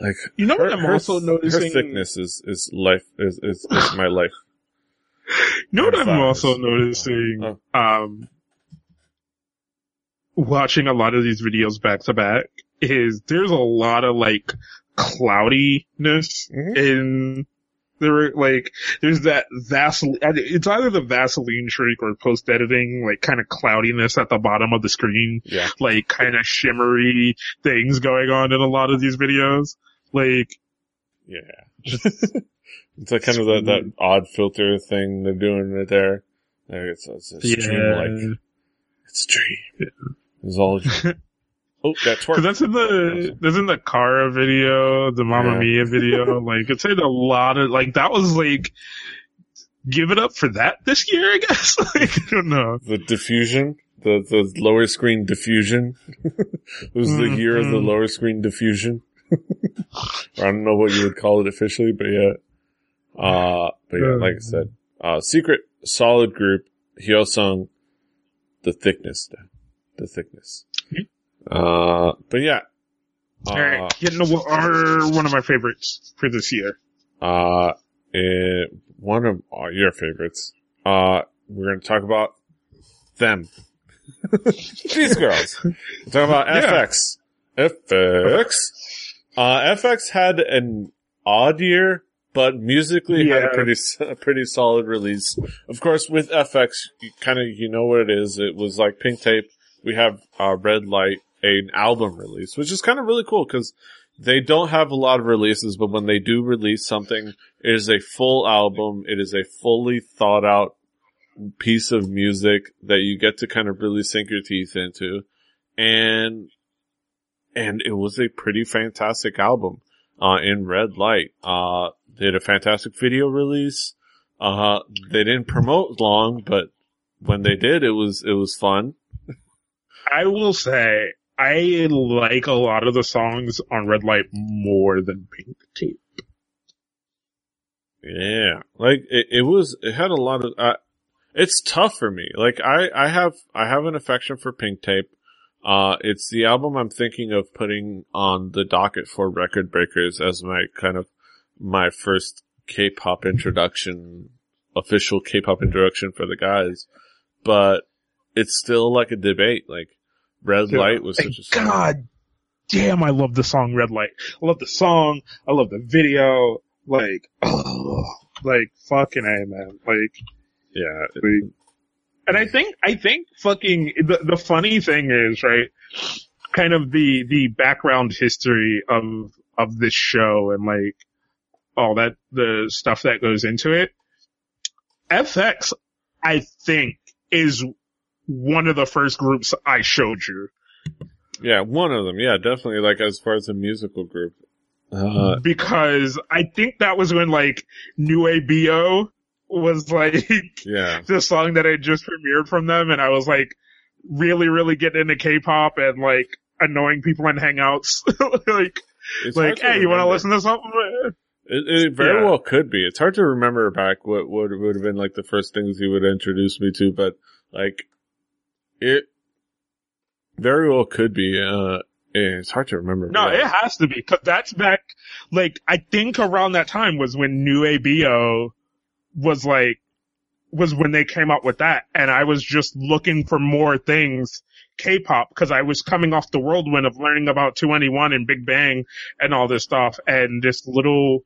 Like You know her, what I'm her- also noticing? her thickness is is life is is, is my life. You know what I'm also noticing? Oh. Um, watching a lot of these videos back to back is there's a lot of like cloudiness Mhm. in there. Like there's that Vaseline. It's either the Vaseline streak or post editing, like kind of cloudiness at the bottom of the screen, Yeah, like kind of shimmery things going on in a lot of these videos. Like yeah. it's like kind of that that odd filter thing they're doing right there. Like it's, it's, it's dreamlike. It's a dream. It's all a dream. oh, that twerk. Cause that's in the, that's in the Kara video, the Mamma Yeah. Mia video. like, it's said a lot of, like, that was like, give it up for that this year, I guess. like, I don't know. the diffusion, the the lower screen diffusion. it was the year of the Mhm. lower screen diffusion. I don't know what you would call it officially, but yeah. Uh, but yeah, like I said, uh, Secret, solid group. Hyosung, the thickness, the thickness. Uh, but yeah. All right, getting to what one of my favorites for this year. Uh, eh, one of uh, your favorites. Uh, we're going to talk about them. These girls. We're talking about Yeah. FX. FX. Uh, FX had an odd year, but musically had a pretty, a pretty solid release. Of course, with FX, you kind of, you know what it is. It was like Pink Tape. We have, uh, Red Light, an album release, which is kind of really cool because they don't have a lot of releases, but when they do release something, it is a full album. It is a fully thought out piece of music that you get to kind of really sink your teeth into. And, and it was a pretty fantastic album, uh, in red light. Uh, they had a fantastic video release. Uh, they didn't promote long, but when they did, it was, it was fun. I will say I like a lot of the songs on Red Light more than Pink Tape. Yeah, like it, it was. It had a lot of. Uh, it's tough for me. Like I, I have, I have an affection for Pink Tape. Uh, it's the album I'm thinking of putting on the docket for Record Breakers as my kind of my first K-pop introduction, official K-pop introduction for the guys. But it's still like a debate. Like Red. Light was such a song. God damn, I love the song Red Light. I love the song. I love the video. Like, oh, like fucking A, man. Like, Yeah, like, and I think, I think fucking, the, the funny thing is, right, kind of the, the background history of, of this show and like, all that, the stuff that goes into it. FX, I think, is one of the first groups I showed you. yeah, one of them. Yeah, definitely. Like as far as a musical group. Uh, because I think that was when like NU ABO was like yeah. the song that I just premiered from them and I was like really, really getting into K-pop and like annoying people in hangouts. like, It's like, hey, you want to listen to something? It, it very Yeah. well could be. It's hard to remember back what what would have been like the first things you would introduce me to, but like it very well could be. Uh, it's hard to remember. No, it has to be cause that's back, like, I think around that time was when NU ABO was like, was when they came out with that and I was just looking for more things K-pop because I was coming off the whirlwind of learning about 2NE1 and Big Bang and all this stuff and this little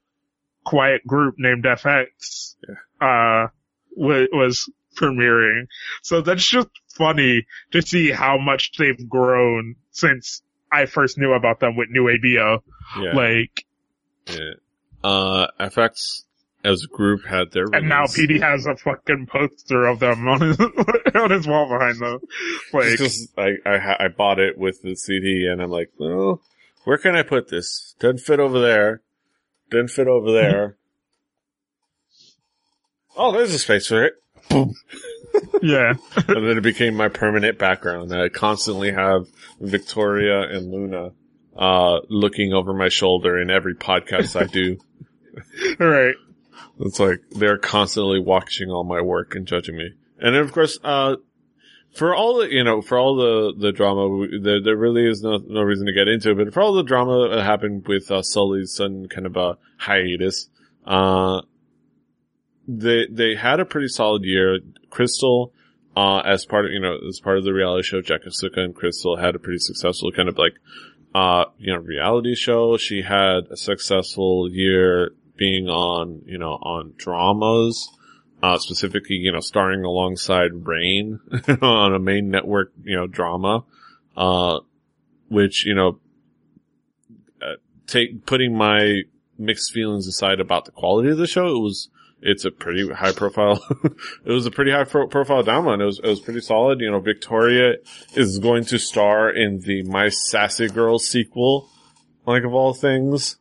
quiet group named FX, uh, was, was premiering. So that's just funny to see how much they've grown since I first knew about them with NU ABO. yeah, Like, yeah. Uh, FX as a group had their and now. PD has a fucking poster of them on his, on his wall behind them. Like, Just I I I bought it with the CD and I'm like, well, where can I put this? Doesn't fit over there. Doesn't fit over there. oh, there's a space for it. Boom. yeah. and then it became my permanent background. I constantly have Victoria and Luna uh looking over my shoulder in every podcast I do. All right. It's like they're constantly watching all my work and judging me. And then of course, uh for all the, you know, for all the, the drama, there, there really is no, no reason to get into it, but for all the drama that happened with, uh, Sulli's sudden kind of a hiatus, uh, they, they had a pretty solid year. Krystal, uh, as part of, you know, as part of the reality show, Jessica and Krystal had a pretty successful kind of like, uh, you know, reality show. She had a successful year being on, you know, on dramas, uh, specifically, you know, starring alongside Rain on a main network, you know, drama, uh, which, you know, uh, take, putting my mixed feelings aside about the quality of the show, it was, it's a pretty high profile, it was a pretty high pro- profile drama and it was, it was pretty solid. You know, Victoria is going to star in the My Sassy Girl sequel, like of all things.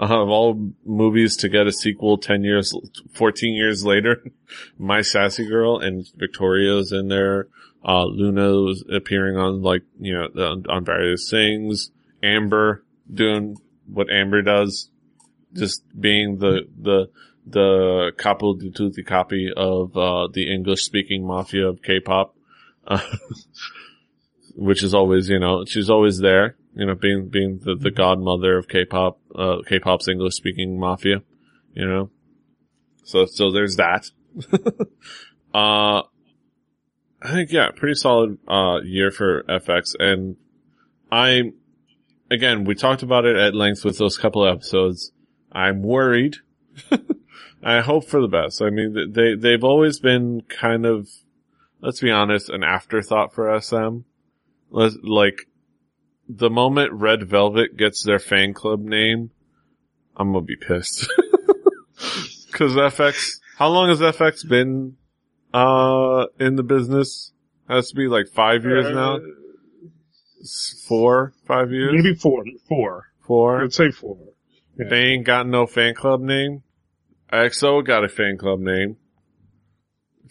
Of all movies to get a sequel 10 years, 14 years later, My Sassy Girl and Victoria's in there. Uh, Luna was appearing on like, you know, on, on various things. Amber doing what Amber does. Just being the, the, the capo di tutti capi of uh, the English speaking mafia of K-pop, uh, which is always you know she's always there, you know being being the, the godmother of K-pop, uh, K-pop's English speaking mafia, you know. So so there's that. uh, I think yeah, pretty solid uh year for FX, and I'm again we talked about it at length with those couple episodes. I'm worried. I hope for the best. I mean, they they've always been kind of, let's be honest, an afterthought for SM. Let's, Like the moment Red Velvet gets their fan club name, I'm gonna be pissed. Cause FX, how long has FX been, uh, in the business? Has to be like five years Uh, now? Four, five years? Maybe four, four. Four? I'd say four. They ain't got no fan club name. EXO got a fan club name.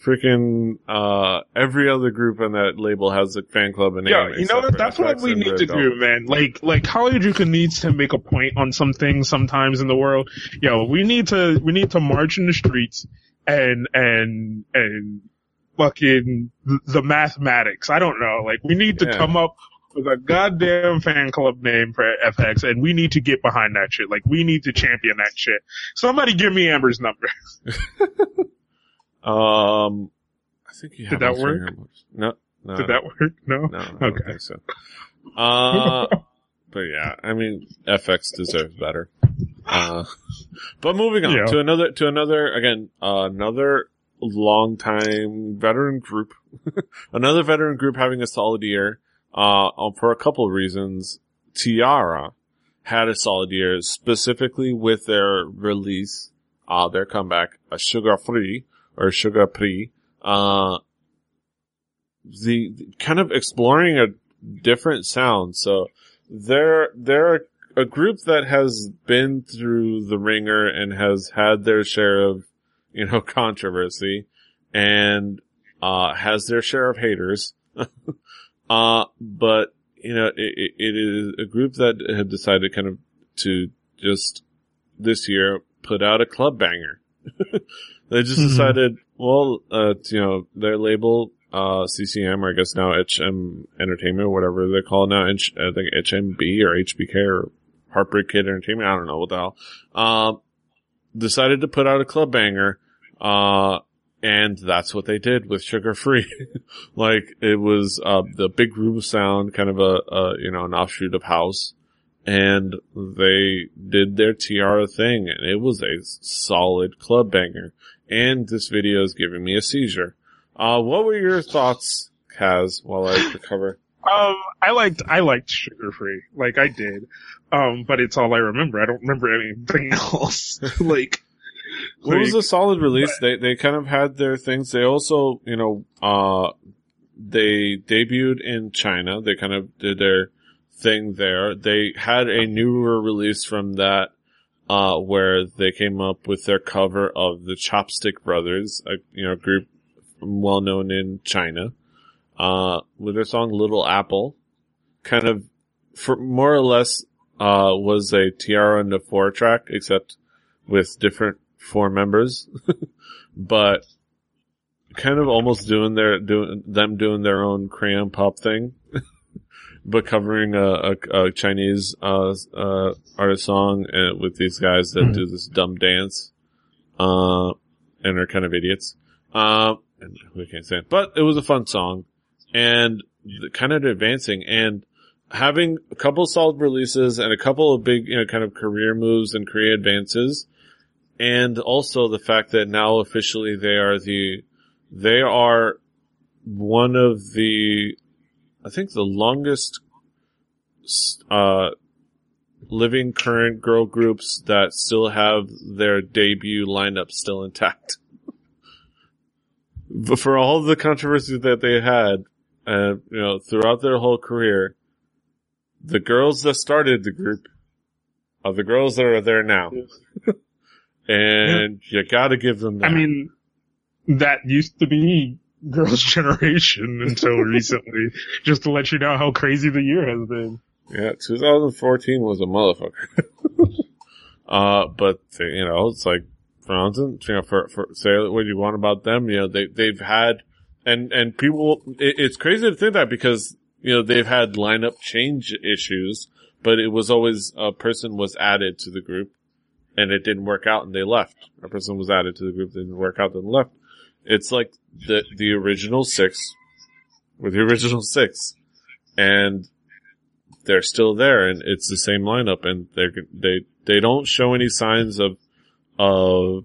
Freaking, uh, every other group on that label has a fan club name. Yeah, you know for That's what we need to Velvet. do, man. Like, like Harajuku needs to make a point on some things sometimes in the world. Yo, we need to, we need to march in the streets and, and, and fucking the mathematics. I don't know. Like, we need to Yeah. come up with a goddamn fan club name for FX and we need to get behind that shit. Like, we need to champion that shit. Somebody give me Amber's number. Um, I think you have Did that work? No, no. Did that work? No? No, I Okay. think so. Uh, but yeah, I mean, FX deserves better. Uh, but moving on Yeah. to another, to another, again, uh, another long time veteran group, another veteran group having a solid year, uh, for a couple of reasons. T-ara had a solid year, specifically with their release, uh, their comeback, a sugar free or sugar pre, uh, the, kind of exploring a different sound. So they're, they're a group that has been through the ringer and has had their share of, you know, controversy and, uh, has their share of haters. uh, but, you know, it, it, it is a group that have decided kind of to just this year put out a club banger. they just Mhm. decided, well, uh, you know, their label, uh, CCM, or I guess now HM Entertainment, whatever they call it now, H- I think HMB or HBK or Heartbreak Kid Entertainment, I don't know what the hell, uh, decided to put out a club banger, uh, and that's what they did with Sugar Free. like, it was, uh, the big room sound, kind of a, a, you know, an offshoot of house. And they did their T-ara thing and it was a solid club banger. And this video is giving me a seizure. Uh, what were your thoughts, Kaz, while I recover? Um, I liked, I liked Sugar Free. Like, I did. Um, but it's all I remember. I don't remember anything else. like, Well, it was a solid release. They they kind of had their things. They also, you know, uh, they debuted in China. They kind of did their thing there. They had a newer release from that, uh, where they came up with their cover of the Chopstick Brothers, a you know group well known in China, uh, with their song "Little Apple." Kind of, for more or less, uh, was a T-ara and the four track, except with different four members, but kind of almost doing their doing them doing their own crayon pop thing, but covering a, a, a Chinese uh, uh, artist song uh, with these guys that Mhm. do this dumb dance, uh, and are kind of idiots. Uh, and we can't say it, but it was a fun song and kind of advancing and having a couple solid releases and a couple of big, you know, kind of career moves and career advances. And also the fact that now officially they are the, they are one of the, I think the longest, uh, living current girl groups that still have their debut lineup still intact. but for all the controversy that they had, uh, you know, throughout their whole career, the girls that started the group are the girls that are there now. and you gotta give them that. I mean, that used to be Girls' Generation until recently, just to let you know how crazy the year has been. yeah, 2014 was a motherfucker. uh, but, you know, it's like Fronzen, you know, for, for, say what you want about them, you know, they, they've had, and, and people, it, it's crazy to think that because, you know, they've had lineup change issues, but it was always a person was added to the group and it didn't work out and they left. A person was added to the group, didn't work out, then left. It's like the, the original six with the original six and they're still there and it's the same lineup and they're, they, they don't show any signs of, of,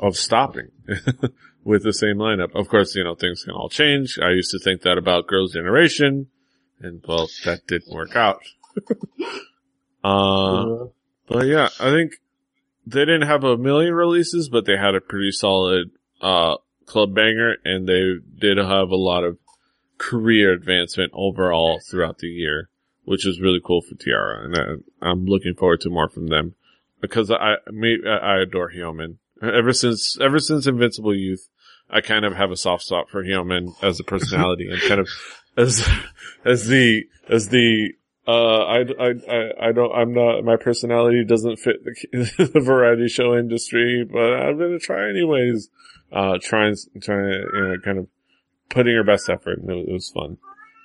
of stopping with the same lineup. Of course, you know, things can all change. I used to think that about Girls' Generation and well, that didn't work out. uh, but yeah, I think they didn't have a million releases, but they had a pretty solid, uh, club banger and they did have a lot of career advancement overall throughout the year, which was really cool for T-ara. And I, am looking forward to more from them because I, me, I adore Hyomin. Ever since, ever since Invincible Youth, I kind of have a soft spot for Hyomin as a personality and kind of as, as the, as the, uh, I, I, I, I don't, I'm not, my personality doesn't fit the, the variety show industry, but I'm going to try anyways. Uh, trying, trying to, you know, kind of putting her best effort and it, was fun.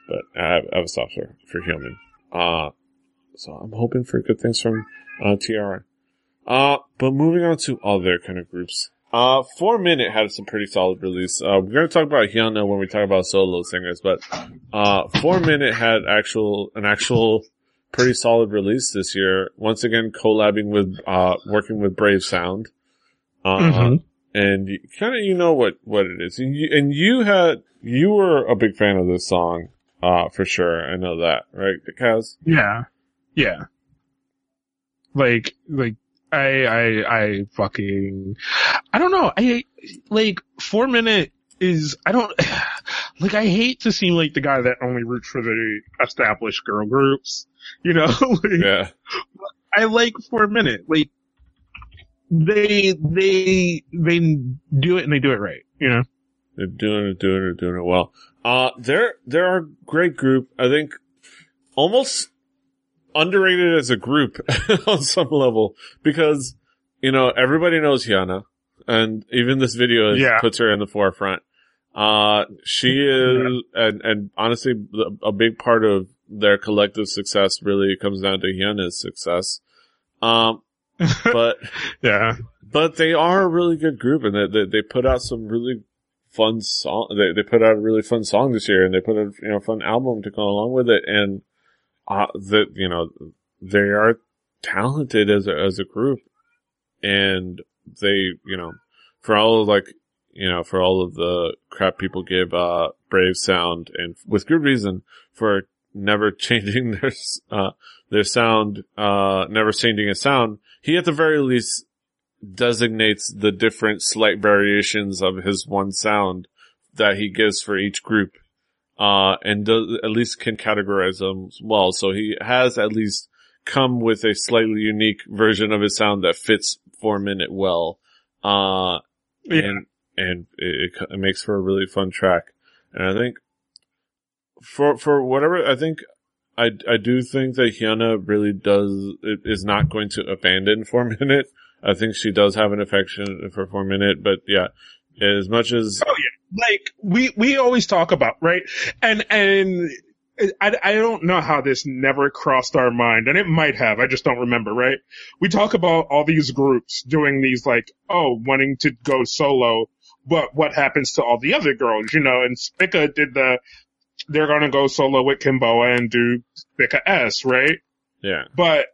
But I I have a soft spot for Hyomin. Uh, so I'm hoping for good things from, uh, T-ara. Uh, but moving on to other kind of groups. Uh, Four Minute had some pretty solid release. Uh, we're gonna talk about Hyuna when we talk about solo singers, but, uh, Four Minute had actual, an actual pretty solid release this year. Once again, collabing with, uh, working with Brave Sound. Uh, mm-hmm. and kind of, you know what, what it is. And you, and you had, you were a big fan of this song, uh, for sure. I know that, right, Kaz? Yeah. Yeah. Like, like, I, I, I fucking, I don't know. I, like, four minute is, I don't, like, I hate to seem like the guy that only roots for the established girl groups, you know? like, yeah. I like four minute. Like, they, they, they do it and they do it right, you know? They're doing it, doing it, doing it well. Uh, they're, they're a great group. I think almost underrated as a group on some level because, you know, everybody knows Hyuna and even this video yeah. puts her in the forefront. Uh, she is, and, and honestly, a big part of their collective success really comes down to Hyuna's success. Um, but, yeah, but they are a really good group and they, they, they put out some really fun song. They, they put out a really fun song this year and they put a, you know, fun album to go along with it. And, uh, that, you know, they are talented as a, as a group. And they, you know, for all of like, you know, for all of the crap people give, uh, Brave Sound and with good reason for never changing their, uh, their sound, uh, never changing a sound, he at the very least designates the different slight variations of his one sound that he gives for each group uh, and does, at least can categorize them well. So he has at least come with a slightly unique version of his sound that fits four minute well. Uh, yeah. and, and it, it, makes for a really fun track. And I think for, for whatever, I think I, I do think that Hyuna really does, is not going to abandon four minute. I think she does have an affection for four minute, but yeah, as much as. Oh yeah like we we always talk about right? And and I, I don't know how this never crossed our mind and it might have i just don't remember right? We talk about all these groups doing these like oh wanting to go solo but what happens to all the other girls you know? And Spica did the they're gonna go solo with Kim Boa and do Spica S right? Yeah. But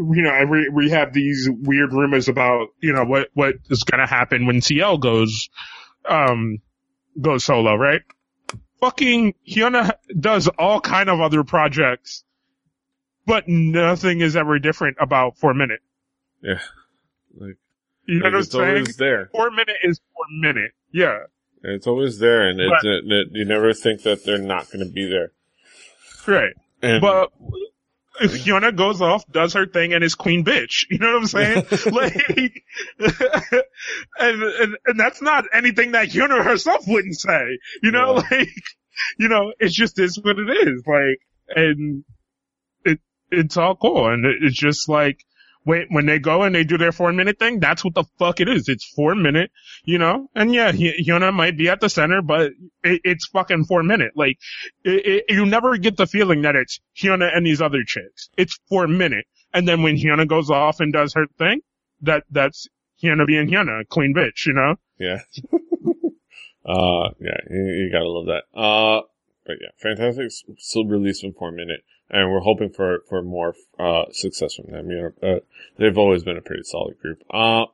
you know, we, we have these weird rumors about, you know, what, what is going to happen when CL goes um, goes solo, right? Fucking Hyuna does all kind of other projects, but nothing is ever different about Four Minute. Yeah. Like, you know like what I'm saying? Always there. Four Minute is Four Minute. Yeah. It's always there, and but, it, it, you never think that they're not going to be there. Right. And, but Hyuna goes off, does her thing, and is queen bitch. You know what I'm saying? like, and, and, and that's not anything that Hyuna herself wouldn't say. You know, yeah. like, you know, it's just is what it is. Like, and it, it's all cool. And it's just like, when when they go and they do their four minute thing, that's what the fuck it is. It's four minute, you know. And yeah, Hyuna might be at the center, but it, it's fucking four minute. Like it, it, you never get the feeling that it's Hyuna and these other chicks. It's four minute, and then when Hyuna goes off and does her thing, that that's Hyuna being Hyuna, clean bitch, you know. Yeah. uh, yeah, you, you, gotta love that. Uh, but yeah, fantastic still release in four minute and we're hoping for for more uh, success from them. You know, uh, they've always been a pretty solid group. Uh,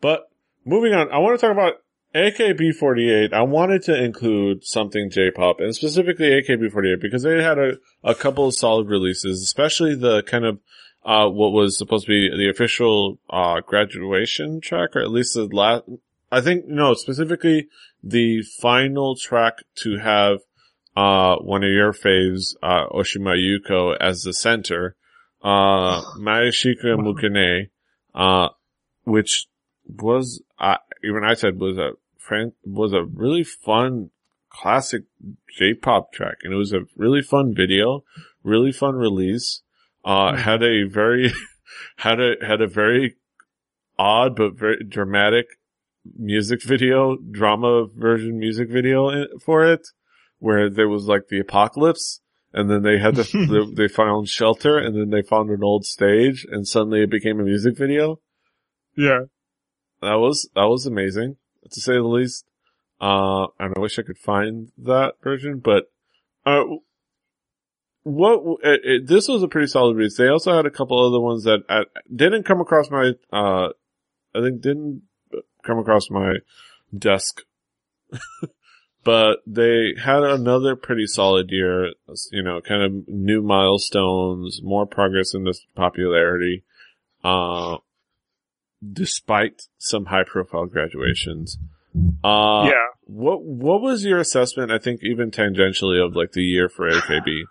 but moving on, I want to talk about AKB48. I wanted to include something J-pop and specifically AKB48 because they had a, a couple of solid releases, especially the kind of uh, what was supposed to be the official uh, graduation track, or at least the last. I think no, specifically the final track to have uh, one of your faves, uh, Oshima Yuko as the center, uh, Maeshika Mukune, uh, which was, uh, even I said was a was a really fun classic J-pop track. And it was a really fun video, really fun release, uh, mm-hmm. had a very, had a, had a very odd but very dramatic music video, drama version music video for it where there was like the apocalypse and then they had to, they, found shelter and then they found an old stage and suddenly it became a music video. Yeah. That was, that was amazing to say the least. Uh, and I wish I could find that version, but, uh, what, it, it, this was a pretty solid release. They also had a couple other ones that I, didn't come across my, uh, I think didn't come across my desk but they had another pretty solid year, you know, kind of new milestones, more progress in this popularity, uh, despite some high profile graduations. Uh, yeah. What, what was your assessment, I think even tangentially of like the year for AKB?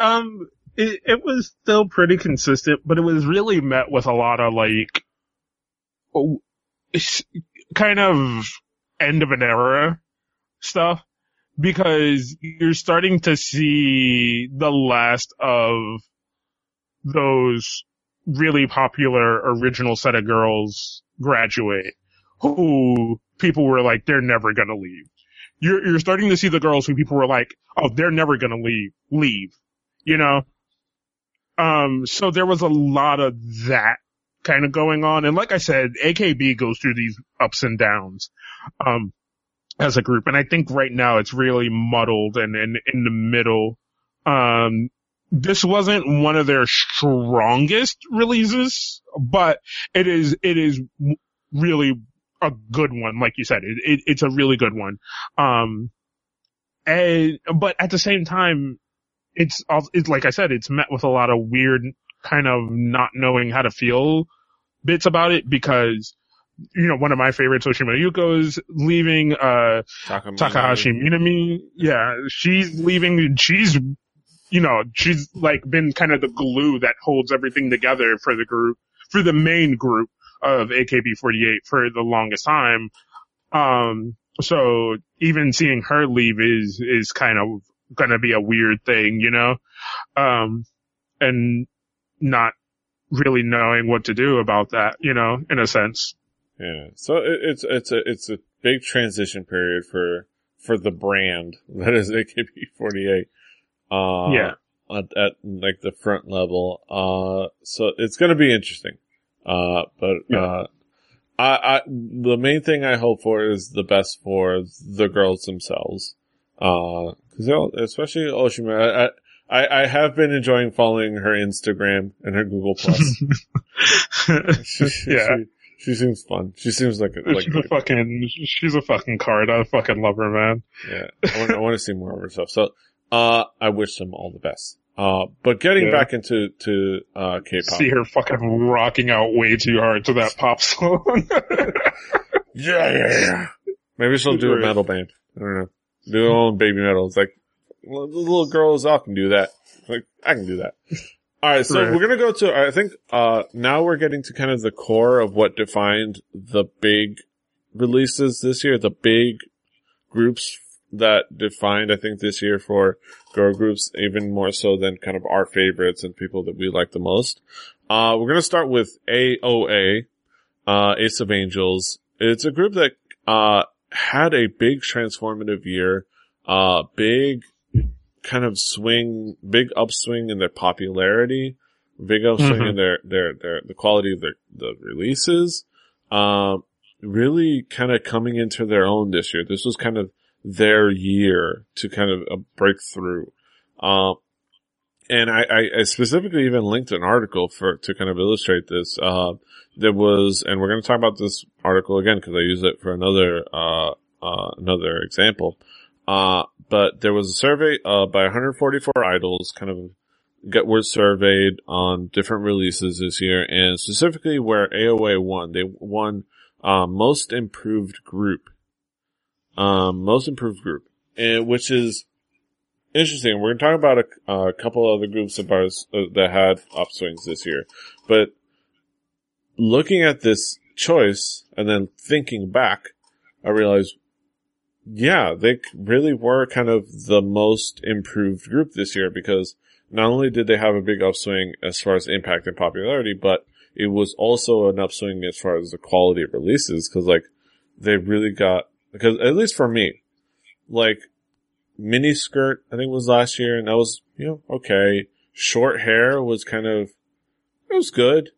Um, it, it was still pretty consistent, but it was really met with a lot of like, oh, kind of end of an era stuff because you're starting to see the last of those really popular original set of girls graduate who people were like, they're never gonna leave. You're, you're starting to see the girls who people were like, oh, they're never gonna leave, leave, you know? Um, so there was a lot of that kind of going on. And like I said, AKB goes through these ups and downs. Um, as a group. And I think right now it's really muddled and, and in the middle. Um, this wasn't one of their strongest releases, but it is, it is really a good one. Like you said, it, it, it's a really good one. Um, and, but at the same time, it's, it's like I said, it's met with a lot of weird kind of not knowing how to feel bits about it because you know, one of my favorites, Oshima Yuko, is leaving, uh, Takahashi Minami. Yeah, she's leaving, she's, you know, she's like been kind of the glue that holds everything together for the group, for the main group of AKB48 for the longest time. Um, so even seeing her leave is, is kind of gonna be a weird thing, you know? Um, and not really knowing what to do about that, you know, in a sense. Yeah. So it, it's, it's a, it's a big transition period for, for the brand that is AKB48. Uh, yeah. At, at, like the front level. Uh, so it's going to be interesting. Uh, but, yeah. uh, I, I, the main thing I hope for is the best for the girls themselves. Uh, cause especially Oshima, I, I, I have been enjoying following her Instagram and her Google Plus. yeah. She seems fun. She seems like a, like she's a, a fucking she's a fucking card. I fucking love her, man. Yeah, I want, I want to see more of her stuff. So, uh, I wish them all the best. Uh, but getting yeah. back into to uh, K-pop, see her fucking rocking out way too hard to that pop song. yeah, yeah, yeah. Maybe she'll do a metal band. I don't know. Do her own Babymetal. It's like the little girls all can do that. Like I can do that. All right, so right. we're gonna go to. I think uh, now we're getting to kind of the core of what defined the big releases this year, the big groups that defined, I think, this year for girl groups, even more so than kind of our favorites and people that we like the most. Uh, we're gonna start with AOA, uh, Ace of Angels. It's a group that, uh, had a big transformative year, uh, big kind of swing, big upswing in their popularity, big upswing Mhm. in their, their, their, the quality of their, the releases. Um, really kind of coming into their own this year. This was kind of their year to kind of uh, break through. Um, and I, I, I specifically even linked an article for to kind of illustrate this. Uh, there was, and we're going to talk about this article again because I use it for another uh, uh, another example. Uh, but there was a survey uh, by 144 idols, kind of get were surveyed on different releases this year, and specifically where AOA won. They won uh, most improved group, um, most improved group, and which is interesting. We're going to talk about a, a couple other groups of bars uh, that had upswings this year, but looking at this choice and then thinking back, I realized, yeah, they really were kind of the most improved group this year because not only did they have a big upswing as far as impact and popularity, but it was also an upswing as far as the quality of releases because like they really got, because at least for me, like mini skirt, I think was last year and that was, you know, okay. Short hair was kind of, it was good.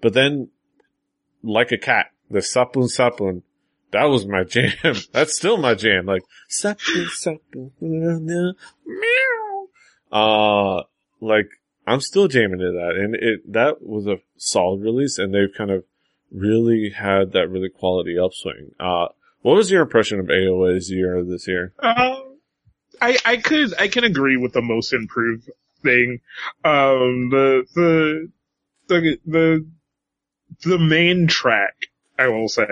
But then like a cat, the sapun sapun, that was my jam. That's still my jam. Like meow. Uh, like I'm still jamming to that, and it that was a solid release, and they've kind of really had that really quality upswing. Uh, what was your impression of AOA's year this year? Um, I I could I can agree with the most improved thing. Um, the the the the the main track I will say,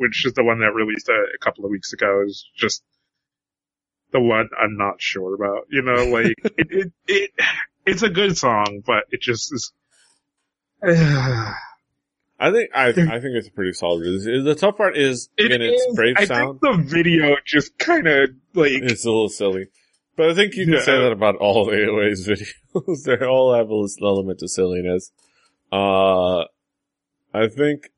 which is the one that released a, a couple of weeks ago, is just the one I'm not sure about. You know, like it, it it it's a good song, but it just is. I think I I think it's a pretty solid release. The tough part is It again its is- brave I sound. think the video just kind of like It's a little silly. But I think you can Yeah. say that about all AOA's videos. they all have an element of silliness. Uh, I think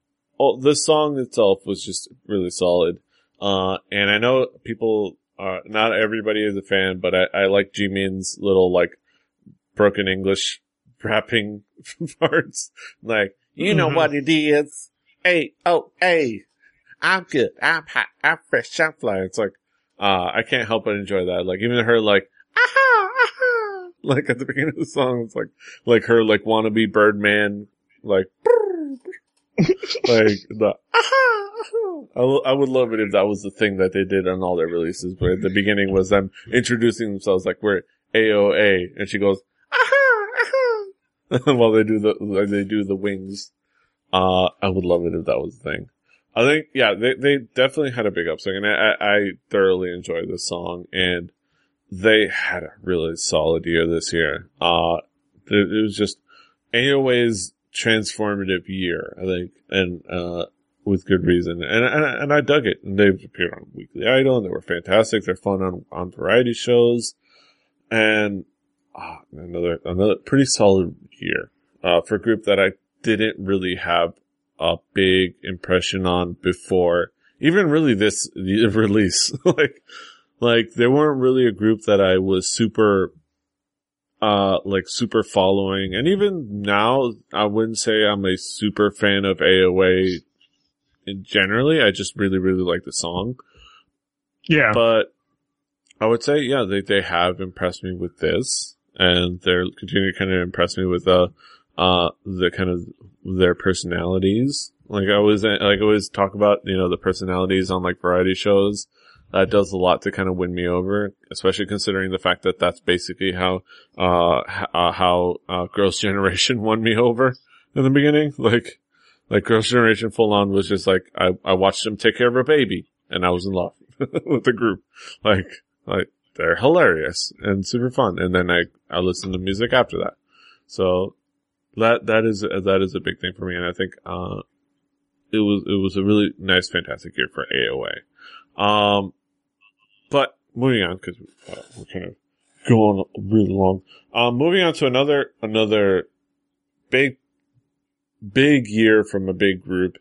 oh, the song itself was just really solid. Uh, and I know people are, not everybody is a fan, but I, I like Jimin's little like broken English rapping parts. Like, you know Mhm. what it is. Hey, oh, hey, I'm good. I'm hot. I'm fresh. I'm fly. It's like, uh, I can't help but enjoy that. Like even her like, aha, aha, like at the beginning of the song, it's like, like her like wannabe Birdman, like, like the. I, w- I would love it if that was the thing that they did on all their releases, but at the beginning was them introducing themselves like we're AOA and she goes, while they do the, they do the wings. Uh, I would love it if that was the thing. I think, yeah, they, they definitely had a big upswing and I, I, I thoroughly enjoyed this song and they had a really solid year this year. Uh, it, it was just AOA's transformative year, I think, and, uh, with good reason. And, and, and I dug it. And they've appeared on Weekly Idol and they were fantastic. They're fun on, on variety shows and, ah, another, another pretty solid year, uh, for a group that I didn't really have a big impression on before, even really this the release. like, like they weren't really a group that I was super, uh, like super following. And even now, I wouldn't say I'm a super fan of AOA in generally. I just really, really like the song. yeah. But I would say, yeah, they, they have impressed me with this and they're continuing to kind of impress me with, uh, uh, the kind of their personalities. Like I always, like I always talk about, you know, the personalities on like variety shows. That does a lot to kind of win me over, especially considering the fact that that's basically how, uh, uh how, uh, Girls' Generation won me over in the beginning. Like, like Girls' Generation full on was just like, I, I watched them take care of a baby and I was in love with the group. Like, like, they're hilarious and super fun. And then I, I listened to music after that. So that, that is, that is a big thing for me. And I think, uh, it was, it was a really nice, fantastic year for AOA. Um, but moving on, cause uh, we're kind of going really long. Um, moving on to another, another big, big year from a big group.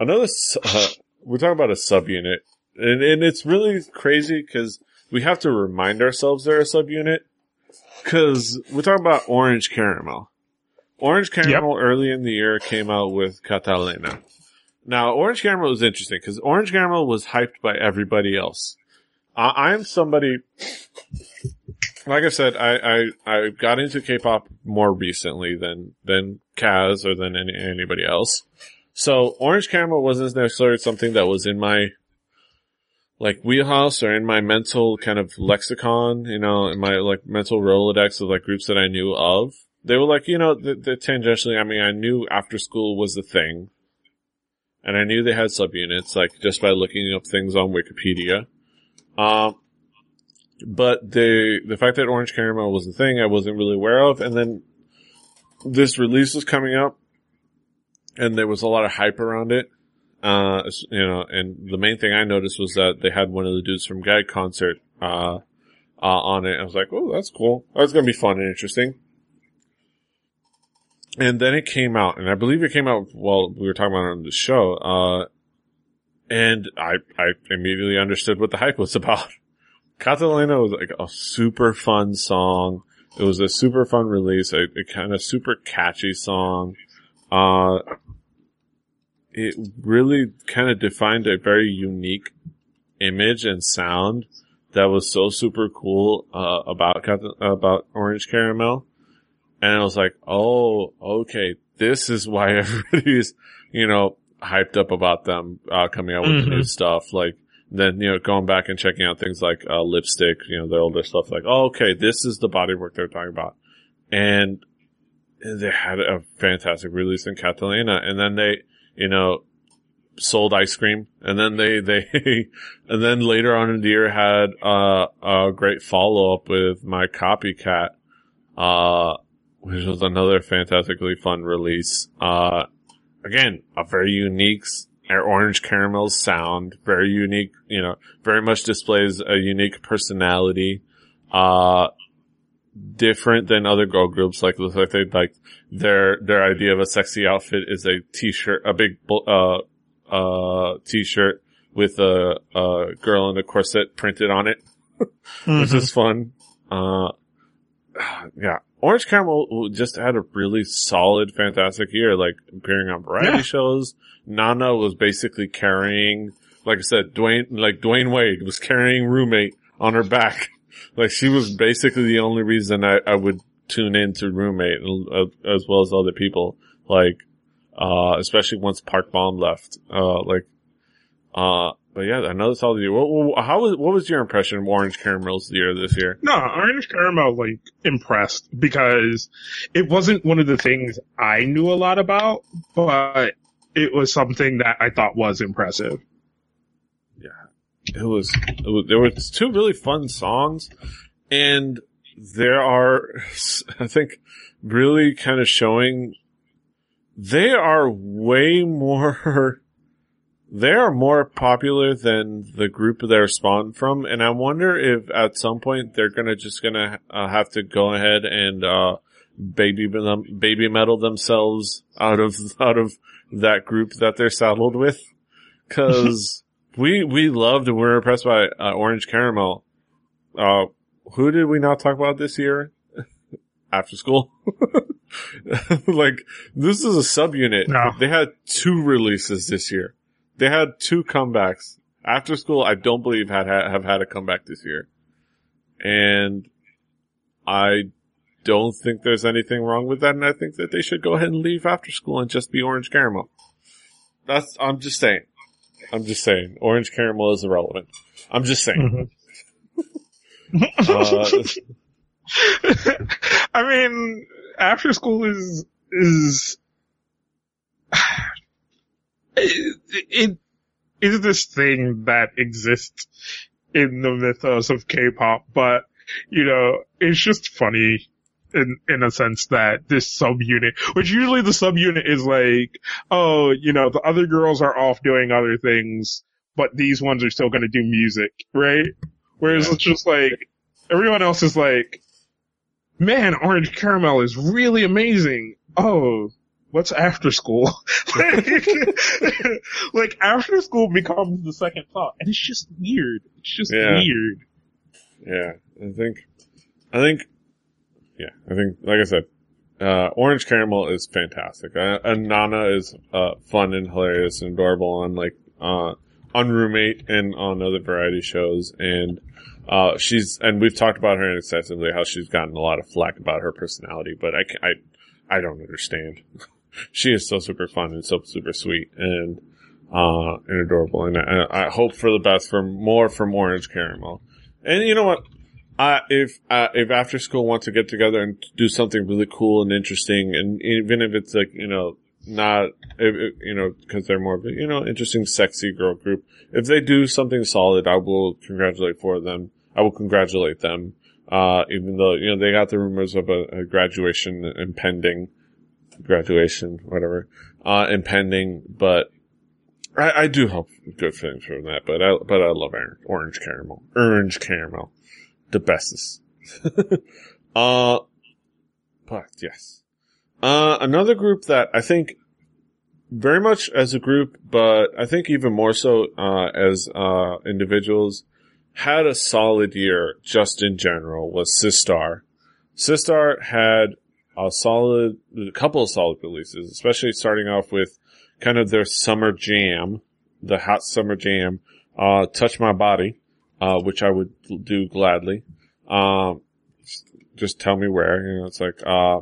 Another, uh, we're talking about a subunit, and and it's really crazy because we have to remind ourselves they're a subunit because we're talking about Orange Caramel. Orange Caramel early in the year came out with Catalina. Now, Orange Caramel was interesting because Orange Caramel was hyped by everybody else. I, I'm somebody, like I said, I, I, I got into K-pop more recently than, than Kaz or than any, anybody else. So Orange Caramel wasn't necessarily something that was in my, like wheelhouse or in my mental kind of lexicon, you know, in my like mental Rolodex of like groups that I knew of. They were like, you know, the, the tangentially, I mean, I knew after school was the thing. And I knew they had subunits, like just by looking up things on Wikipedia. Um, but the, the fact that Orange Caramel was a thing, I wasn't really aware of. And then this release was coming up and there was a lot of hype around it. Uh, you know, and the main thing I noticed was that they had one of the dudes from Gag concert, uh, uh, on it. I was like, oh, that's cool. That's to be fun and interesting. And then it came out, and I believe it came out while we were talking about it on the show, uh, and I, I immediately understood what the hype was about. Catalina was like a super fun song. It was a super fun release, a, a kind of super catchy song. Uh, it really kind of defined a very unique image and sound that was so super cool, uh, about, about Orange Caramel. And I was like, oh, okay, this is why everybody's, you know, hyped up about them, uh, coming out with the new stuff. Like, then, you know, going back and checking out things like, uh, lipstick, you know, their older stuff, like, oh, okay, this is the body work they're talking about. And they had a fantastic release in Catalina. And then they, you know, sold ice cream. And then they, they, and then later on in the year had, uh, a great follow up with my copycat, uh, which was another fantastically fun release. Uh, again, a very unique orange caramel sound, very unique, you know, very much displays a unique personality. Uh, different than other girl groups, like, like they, like, their, their idea of a sexy outfit is a t-shirt, a big, uh, uh, t-shirt with a, a girl in a corset printed on it which Mhm. is fun. Uh, yeah, Orange Caramel just had a really solid, fantastic year, like appearing on variety Yeah. shows. Nana was basically carrying, like I said, Dwyane, like Dwyane Wade was carrying roommate on her back. Like she was basically the only reason I, I would tune in to roommate uh, as well as other people. Like, uh, especially once Park Bom left. Uh, like, uh, but yeah, I know that's all the year. What, what, how was, what was your impression of Orange Caramel's year this year? No, Orange Caramel, like, impressed because it wasn't one of the things I knew a lot about, but it was something that I thought was impressive. It was, it was, there were two really fun songs and there are, I think, really kind of showing they are way more, they are more popular than the group they're spawned from. And I wonder if at some point they're gonna just gonna uh, have to go ahead and, uh, baby baby metal themselves out of, out of that group that they're saddled with. Cause we, we loved and we were impressed by, uh, Orange Caramel. Uh, who did we not talk about this year? After school. like, this is a subunit. No. They had two releases this year. They had two comebacks. After school, I don't believe had, have had a comeback this year. And I don't think there's anything wrong with that. And I think that they should go ahead and leave after school and just be orange caramel. That's, I'm just saying. I'm just saying. Orange caramel is irrelevant. I'm just saying. Uh, I mean, after school is is it, it is this thing that exists in the mythos of K-pop, but you know, it's just funny in in a sense that this subunit, which usually the subunit is like, oh, you know, the other girls are off doing other things, but these ones are still going to do music, right? Whereas it's just like everyone else is like, man, Orange Caramel is really amazing. Oh, what's after school? like, like, after school becomes the second thought, and it's just weird. It's just Yeah. weird. Yeah, I think, I think, yeah, I think, like I said, uh, Orange Caramel is fantastic. Uh, and Nana is, uh, fun and hilarious and adorable on like, uh, on Roommate and on other variety shows. And, uh, she's, and we've talked about her extensively, how she's gotten a lot of flack about her personality, but I, I, I don't understand. she is so super fun and so super sweet and, uh, and adorable. And I, I hope for the best for more from Orange Caramel. And you know what? Uh, if, uh, if after school wants to get together and do something really cool and interesting, and even if it's like, you know, not, if, you know, cause they're more of a, you know, interesting, sexy girl group, if they do something solid, I will congratulate for them. I will congratulate them. Uh, even though, you know, they got the rumors of a, a graduation impending, graduation, whatever, uh, impending, but I, I do hope good things from that, but I, but I love orange, caramel. Orange caramel. The bestest. uh, but yes. Uh, another group that I think very much as a group, but I think even more so, uh, as, uh, individuals had a solid year just in general was Sistar. Sistar had a solid, a couple of solid releases, especially starting off with kind of their summer jam, the hot summer jam, uh, Touch My Body, uh, which I would do gladly. Um, just tell me where, you know, it's like, uh,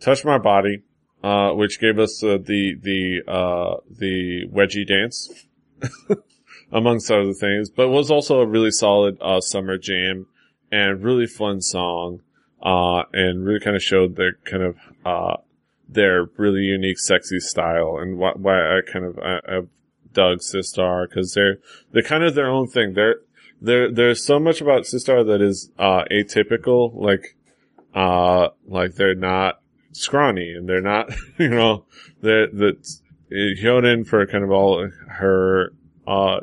Touch My Body, uh, which gave us uh, the, the, uh, the wedgie dance, amongst other things, but was also a really solid, uh, summer jam and really fun song, uh, and really kind of showed their kind of, uh, their really unique, sexy style and why, why I kind of, I, I've dug Sistar because they're, they're kind of their own thing. They're, there, there's so much about Sistar that is, uh, atypical, like, uh, like they're not scrawny and they're not, you know, they're, that's, Hyorin for kind of all her, uh,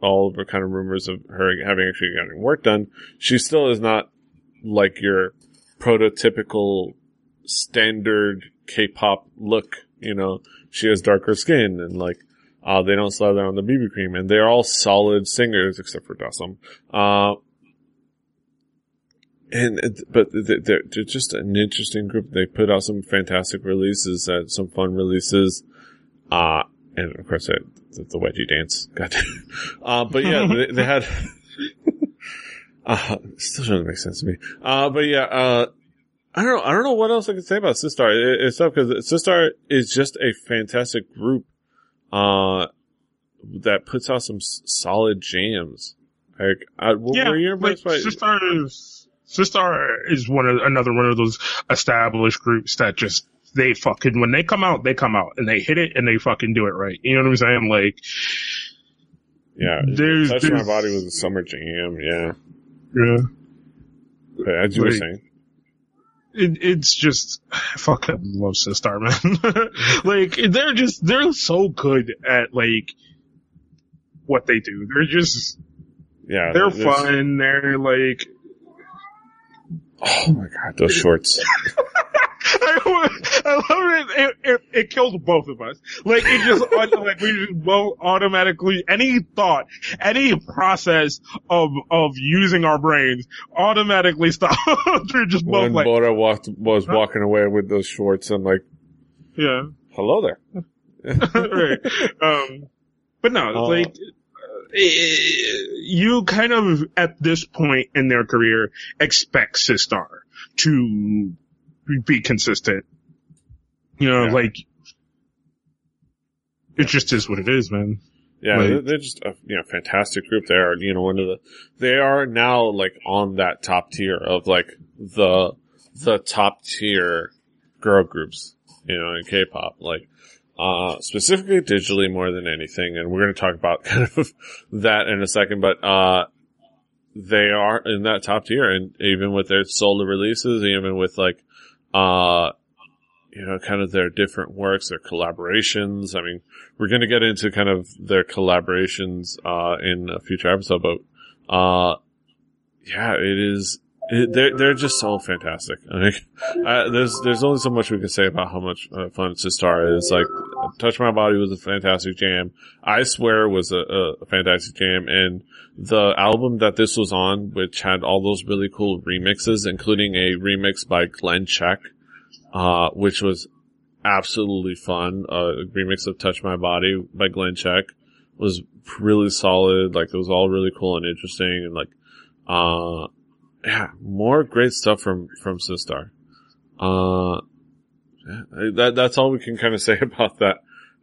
all of the kind of rumors of her having actually gotten work done, she still is not like your prototypical standard K-pop look, you know, she has darker skin and like, uh, they don't slather on the BB cream and they're all solid singers except for Dasom. Uh, and, but they're, they're they're just an interesting group. They put out some fantastic releases, uh, some fun releases. Uh, and of course, uh, the, the wedgie dance. God. uh, but yeah, they, they had, uh, still doesn't make sense to me. Uh, but yeah, uh, I don't know. I don't know what else I can say about Sistar. It, it's tough because Sistar is just a fantastic group, uh, that puts out some s- solid jams. Like, I, what yeah, were you like by? Sistar is Sistar is one of another one of those established groups that just they fucking when they come out they come out and they hit it and they fucking do it right. You know what I'm saying? Like Yeah, There's- Touch My Body was a summer jam. Yeah, yeah, but as you were saying, it, it's just I fucking love Sistar man. like they're just they're so good at like what they do. They're just yeah, they're fun. They're like Oh my god, those shorts! I, love- I love it. It, it. it kills both of us. Like it just like we just both automatically any thought, any process of of using our brains automatically stop. We're just both when like Bora walked was walking away with those shorts, I'm like, yeah. "Hello there." right. Um, but no, Uh, like eh, you kind of at this point in their career expect Sistar to be consistent. You know, Yeah. like it just is what it is, man. Yeah, Like- they're, they're just a you know fantastic group. They are you know one of the they are now like on that top tier of like the the top tier girl groups you know in K-pop like uh specifically digitally more than anything. And we're going to talk about kind of that in a second, but uh they are in that top tier, and even with their solo releases, even with like uh you know, kind of their different works, their collaborations. I mean, we're going to get into kind of their collaborations, uh, in a future episode, but, uh, yeah, it is, they're they're just so fantastic. I mean, there's there's only so much we can say about how much uh, fun Sistar is. Like, Touch My Body was a fantastic jam. I Swear was a, a, fantastic jam, and the album that this was on, which had all those really cool remixes, including a remix by Glen Check, uh, which was absolutely fun. A remix of Touch My Body by Glen Check was really solid. Like, it was all really cool and interesting, and like, uh, yeah, more great stuff from, from Sistar. Uh, that, that's all we can kind of say about that.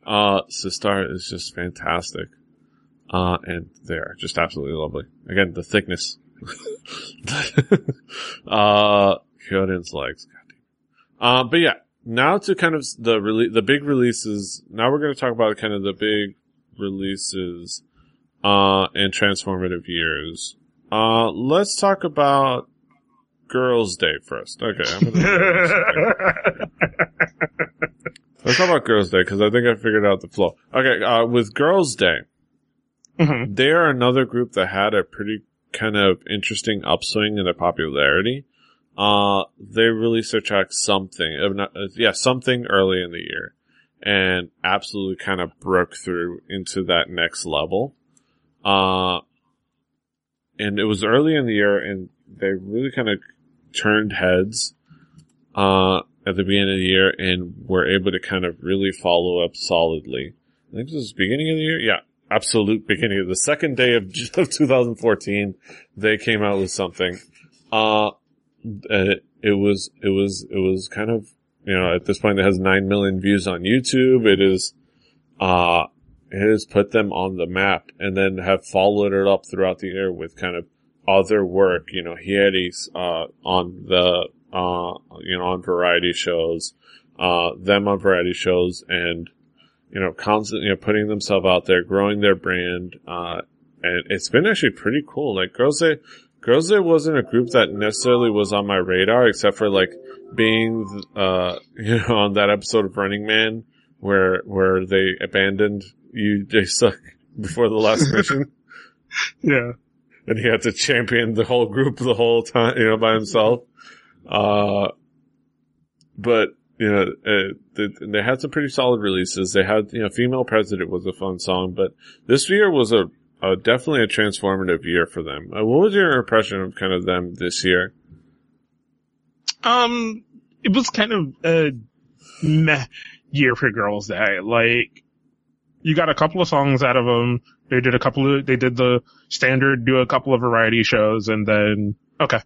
Uh, Sistar is just fantastic. Uh, and they're just absolutely lovely. Again, the thickness. uh, Hyorin's legs. Uh, but yeah, now to kind of the rele- the big releases. Now we're going to talk about kind of the big releases, uh, and transformative years. Uh, let's talk about Girls' Day first. Okay. let's talk about Girls' Day because I think I figured out the flow. Okay. Uh, with Girls' Day, Mhm. they are another group that had a pretty kind of interesting upswing in their popularity. Uh, they released their track something, if not, uh, yeah, something early in the year and absolutely kind of broke through into that next level. Uh, and it was early in the year and they really kind of turned heads, uh, at the beginning of the year and were able to kind of really follow up solidly. I think this was beginning of the year. Yeah. Absolute beginning of the second day of, of 2014. They came out with something. Uh, it, it was, it was, it was kind of, you know, at this point it has 9 million views on YouTube. It is, uh, has put them on the map and then have followed it up throughout the year with kind of other work, you know, Hyeri's, uh, on the, uh, you know, on variety shows, uh, them on variety shows and, you know, constantly, you know, putting themselves out there, growing their brand, uh, and it's been actually pretty cool. Like Girls Day, Girls Day wasn't a group that necessarily was on my radar, except for like being, uh, you know, on that episode of Running Man where, where they abandoned you, they Suck before the last mission Yeah. and he had to champion the whole group the whole time, you know, by himself. Uh, but, you know, uh, they, they had some pretty solid releases. They had, you know, Female President was a fun song, but this year was a, a definitely a transformative year for them. Uh, what was your impression of kind of them this year? Um, it was kind of a meh year for Girls' Day. Like, you got a couple of songs out of them. They did a couple of, they did the standard, do a couple of variety shows, and then, okay.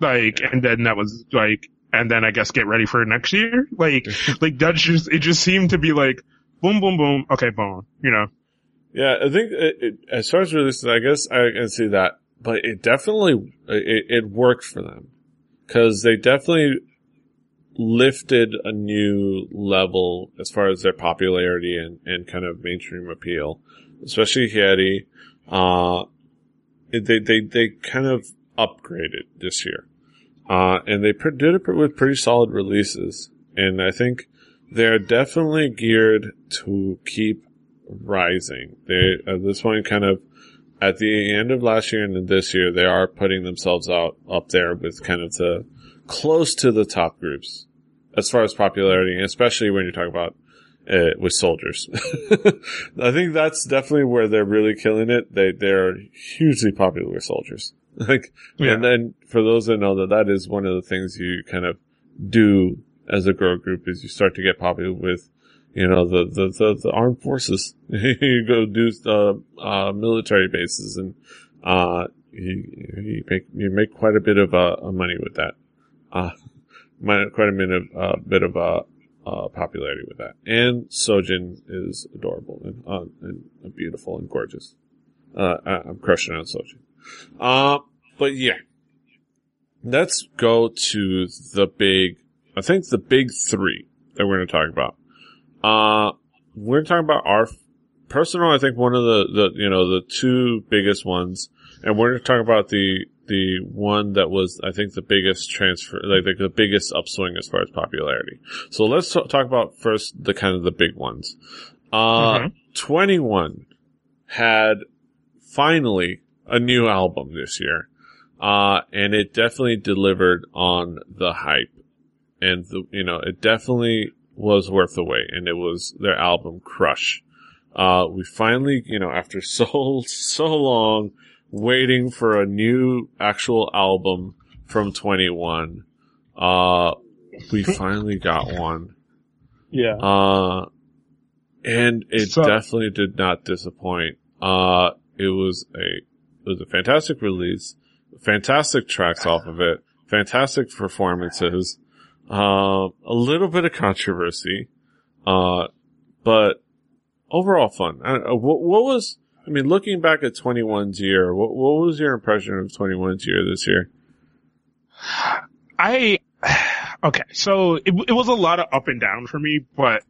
Like, and then that was like, and then I guess get ready for next year. Like, like that just, it just seemed to be like, boom, boom, boom, okay, boom, you know? Yeah, I think it, it, as far as releases, I guess I can see that, but it definitely it, it worked for them because they definitely lifted a new level as far as their popularity and, and kind of mainstream appeal, especially Hyeri. Uh, they they they kind of upgraded this year, uh, and they did it with pretty solid releases, and I think they're definitely geared to keep rising. They at this point kind of at the end of last year and this year they are putting themselves out up there with kind of the close to the top groups as far as popularity, especially when you talk about uh, with soldiers. I think that's definitely where they're really killing it. They they're hugely popular with soldiers. Like, Yeah. and then for those that know that that is one of the things you kind of do as a girl group is you start to get popular with, you know, the, the, the, the armed forces. you go do, uh, uh, military bases and, uh, you, you make, you make quite a bit of, uh, money with that. Uh, quite a bit of, uh, bit of, uh, uh, popularity with that. And Sojin is adorable and, uh, and beautiful and gorgeous. Uh, I, I'm crushing on Sojin. Uh, but yeah. Let's go to the big, I think the big three that we're going to talk about. Uh, we're talking about our personal, I think one of the, the, you know, the two biggest ones, and we're going to talk about the, the one that was, I think, the biggest transfer, like, like the biggest upswing as far as popularity. So let's t- talk about first the kind of the big ones. Uh, Mhm. 2NE1 had finally a new album this year. Uh, and it definitely delivered on the hype. And the, you know, it definitely was worth the wait and it was their album Crush. Uh, we finally, you know, after so, so long waiting for a new actual album from 2NE1, uh, we finally got one. Yeah. Uh, and it So- definitely did not disappoint. Uh, it was a, it was a fantastic release, fantastic tracks off of it, fantastic performances, uh, a little bit of controversy, uh, but overall fun. Uh, what, what was, I mean, looking back at 2NE1's year, what, what was your impression of 2NE1's year this year? I okay, so it, it was a lot of up and down for me, but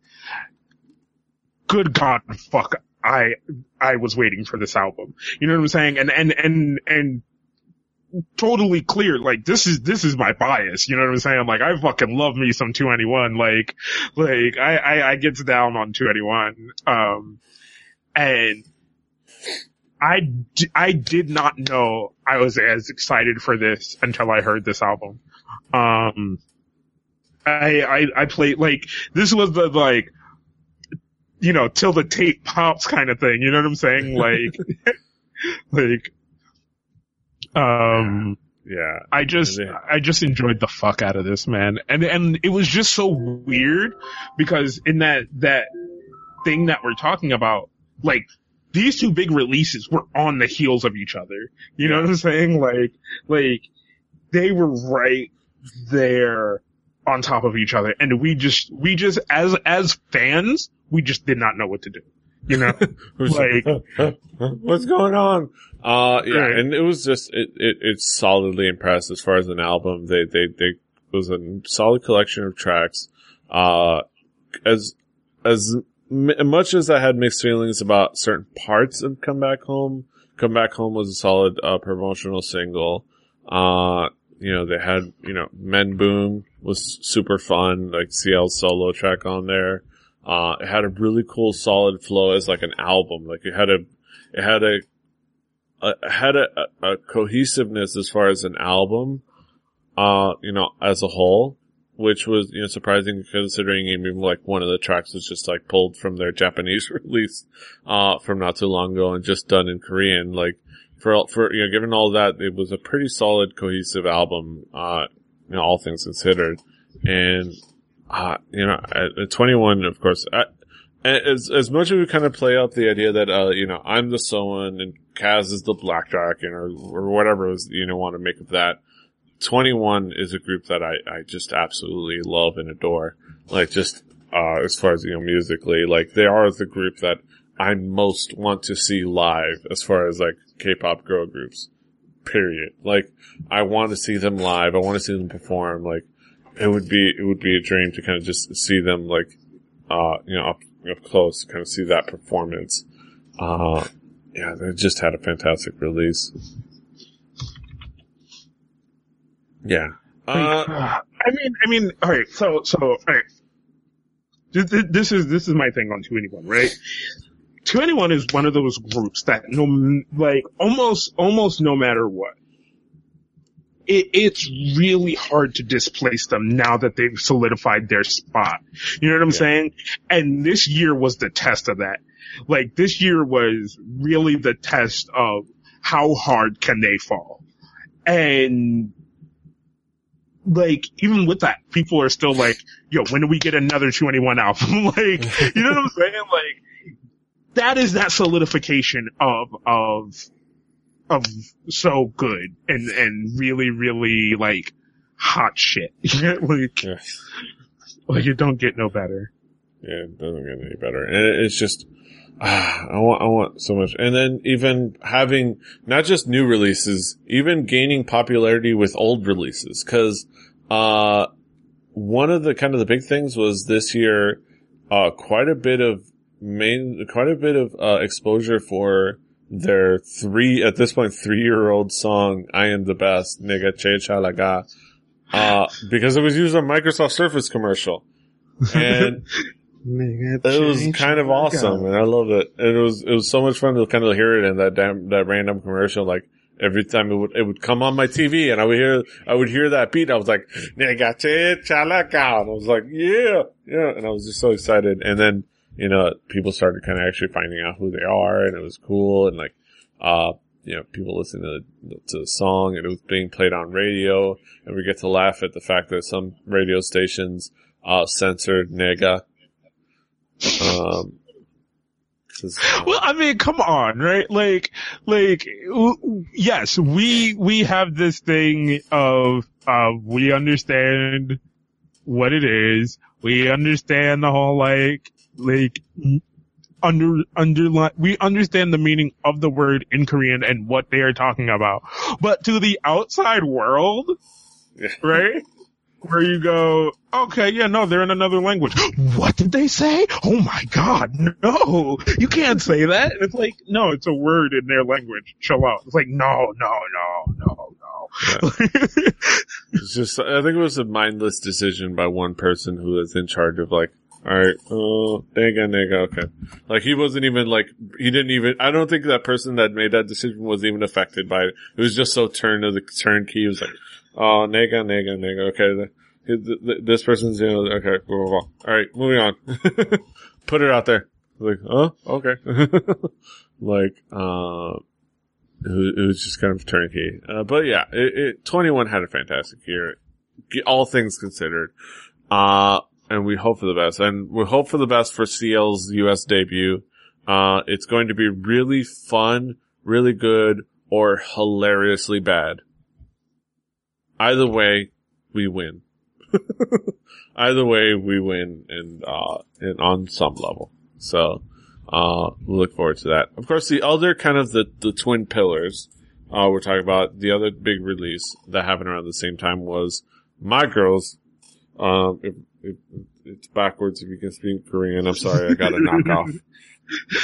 good God, fuck, I I was waiting for this album. You know what I'm saying? And and and and totally clear, like this is this is my bias. You know what I'm saying? Like I fucking love me some 2NE1. Like like I I, I gets down on 2NE1. Um, and. I, d- I did not know I was as excited for this until I heard this album. Um, I, I, I played, like, this was the, like, you know, till the tape pops kind of thing. You know what I'm saying? Like, like, um, Yeah. I just, I just enjoyed the fuck out of this, man. And, and it was just so weird because in that, that thing that we're talking about, like, these two big releases were on the heels of each other. You know what I'm saying? Like, like, they were right there on top of each other. And we just, we just, as, as fans, we just did not know what to do. You know? Like- what's going on? Uh, yeah, Right. and it was just, it, it, it's solidly impressed as far as an album. They, they, they, it was a solid collection of tracks. Uh, as, as m- much as I had mixed feelings about certain parts of Come Back Home, Come Back Home was a solid, uh, promotional single. Uh, you know, they had, you know, Men Boom was super fun, like CL solo track on there. Uh, it had a really cool solid flow as like an album. Like it had a, it had a, a had a, a, a cohesiveness as far as an album, uh, you know, as a whole, which was, you know, surprising considering even like one of the tracks was just like pulled from their Japanese release, uh, from not too long ago and just done in Korean. Like for, for, you know, given all that, it was a pretty solid cohesive album, uh, you know, all things considered. And, uh, you know, at, at 2NE1, of course, I, as, as much as we kind of play out the idea that, uh, you know, I'm the SONE and Kaz is the Blackjack and, or, or whatever is, you know, want to make of that. 2NE1 is a group that I, I just absolutely love and adore. Like just, uh, as far as, you know, musically, like they are the group that I most want to see live as far as like K-pop girl groups. Period. Like, I want to see them live. I want to see them perform. Like, it would be, it would be a dream to kind of just see them like, uh, you know, up, up close, kind of see that performance. Uh, yeah, they just had a fantastic release. Yeah. Uh, I mean, I mean, all right. So, so, all right. This, this- this is this is my thing on 2NE1, right? 2NE1 is one of those groups that no, like almost almost no matter what, it, it's really hard to displace them now that they've solidified their spot. You know what I'm Yeah. saying? And this year was the test of that. Like this year was really the test of how hard can they fall. And like even with that, people are still like, "Yo, when do we get another 2NE1 album?" like, you know what I'm saying? Like, that is that solidification of of of so good and and really really like hot shit. like, yeah. like you don't get no better. Yeah, it doesn't get any better. And it- it's just, ah, I want, I want so much. And then even having not just new releases, even gaining popularity with old releases. Cause, uh, one of the kind of the big things was this year, uh, quite a bit of main, quite a bit of, uh, exposure for their three, at this point, three year old song, I am the best, nigga, che chalaga. Uh, because it was used on Microsoft Surface commercial. And it was kind of awesome, and I love it. And it was it was so much fun to kind of hear it in that damn that random commercial. Like every time it would, it would come on my TV and I would hear, I would hear that beat. I was like, nigga, chalaka. And I was like, yeah, yeah. And I was just so excited. And then, you know, people started kind of actually finding out who they are and it was cool. And like, uh, you know, people listen to the, to the song and it was being played on radio and we get to laugh at the fact that some radio stations, uh, censored nega. Um, well, I mean, come on, right? Like, like, yes, we, we have this thing of, uh, we understand what it is. We understand the whole, like, like, under, underline, we understand the meaning of the word in Korean and what they are talking about. But to the outside world, right? where you go, okay, yeah, no, they're in another language. What did they say? Oh my god, no, you can't say that. it's like, no, it's a word in their language. Chill out. It's like, no, no, no, no, no. Yeah. it's just, I think it was a mindless decision by one person who was in charge of like, alright, oh, nigga, nigga, okay. Like he wasn't even like, he didn't even, I don't think that person that made that decision was even affected by it. It was just so turn of the turnkey. It was like, Oh, nigga, nigga, nigga, Okay, this person's you know, okay. Blah, blah, blah. All right, moving on. Put it out there. Like, oh, okay. like, uh, it, it, was just kind of turnkey. Uh, but yeah, it, it, 2NE1 had a fantastic year, all things considered. Uh, and we hope for the best. And we hope for the best for CL's US debut. Uh, it's going to be really fun, really good, or hilariously bad either way, we win. either way, we win and, uh, and on some level. So, uh, we look forward to that. Of course, the other kind of the, the twin pillars, uh, we're talking about the other big release that happened around the same time was My Girls. Um, if, it's backwards if you can speak Korean. I'm sorry, I got a knockoff.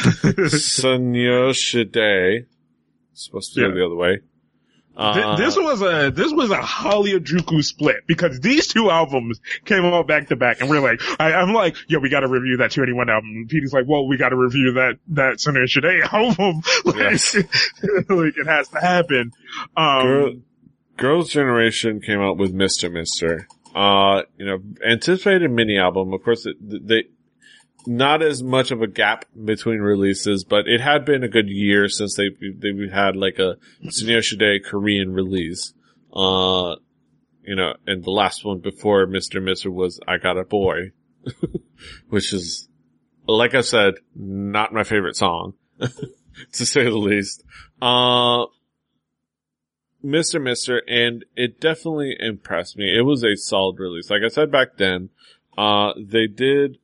Sunyo Shide. Supposed to yeah. go the other way. Uh, this was a this was a Harajuku split because these two albums came out back to back, and we're like, I, am like, yo, we got to review that 2NE1 album. And Petey's like, well, we got to review that that Sunny Shade album. like, yes. like it has to happen. Um, Girl, Girls' Generation came out with Mister Mister. Uh, you know, anticipated mini album. Of course, it, they not as much of a gap between releases, but it had been a good year since they they had like a Day Korean release. Uh, you know, and the last one before Mr. Mister was I Got a Boy, which is, like I said, not my favorite song, to say the least. Uh, Mr. Mister, and it definitely impressed me. It was a solid release. Like I said back then, uh, they did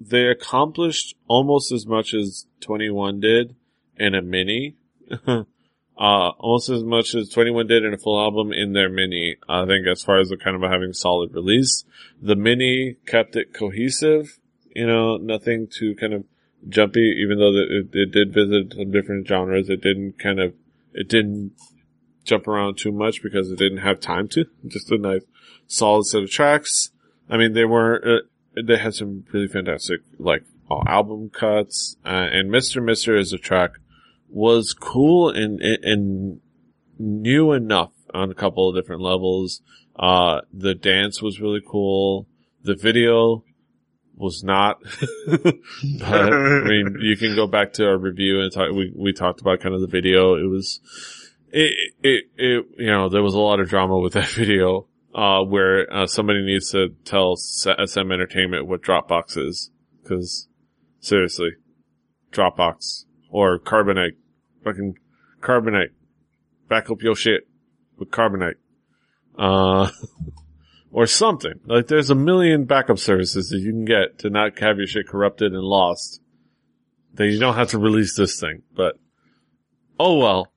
they accomplished almost as much as 2NE1 did in a mini. uh, almost as much as 2NE1 did in a full album in their mini. I think as far as the kind of having solid release, the mini kept it cohesive, you know, nothing too kind of jumpy, even though it, it did visit some different genres. It didn't kind of, it didn't jump around too much because it didn't have time to. Just a nice solid set of tracks. I mean, they weren't, uh, they had some really fantastic like album cuts, uh, and Mister Mister as a track was cool and and new enough on a couple of different levels. Uh, the dance was really cool. The video was not. but, I mean, you can go back to our review and talk. We we talked about kind of the video. It was. It, it, it, you know, there was a lot of drama with that video uh, where uh, somebody needs to tell SM Entertainment what Dropbox is. Because seriously, Dropbox or Carbonite, fucking Carbonite, back up your shit with Carbonite, uh, or something. Like there's a million backup services that you can get to not have your shit corrupted and lost. That you don't have to release this thing, but oh well.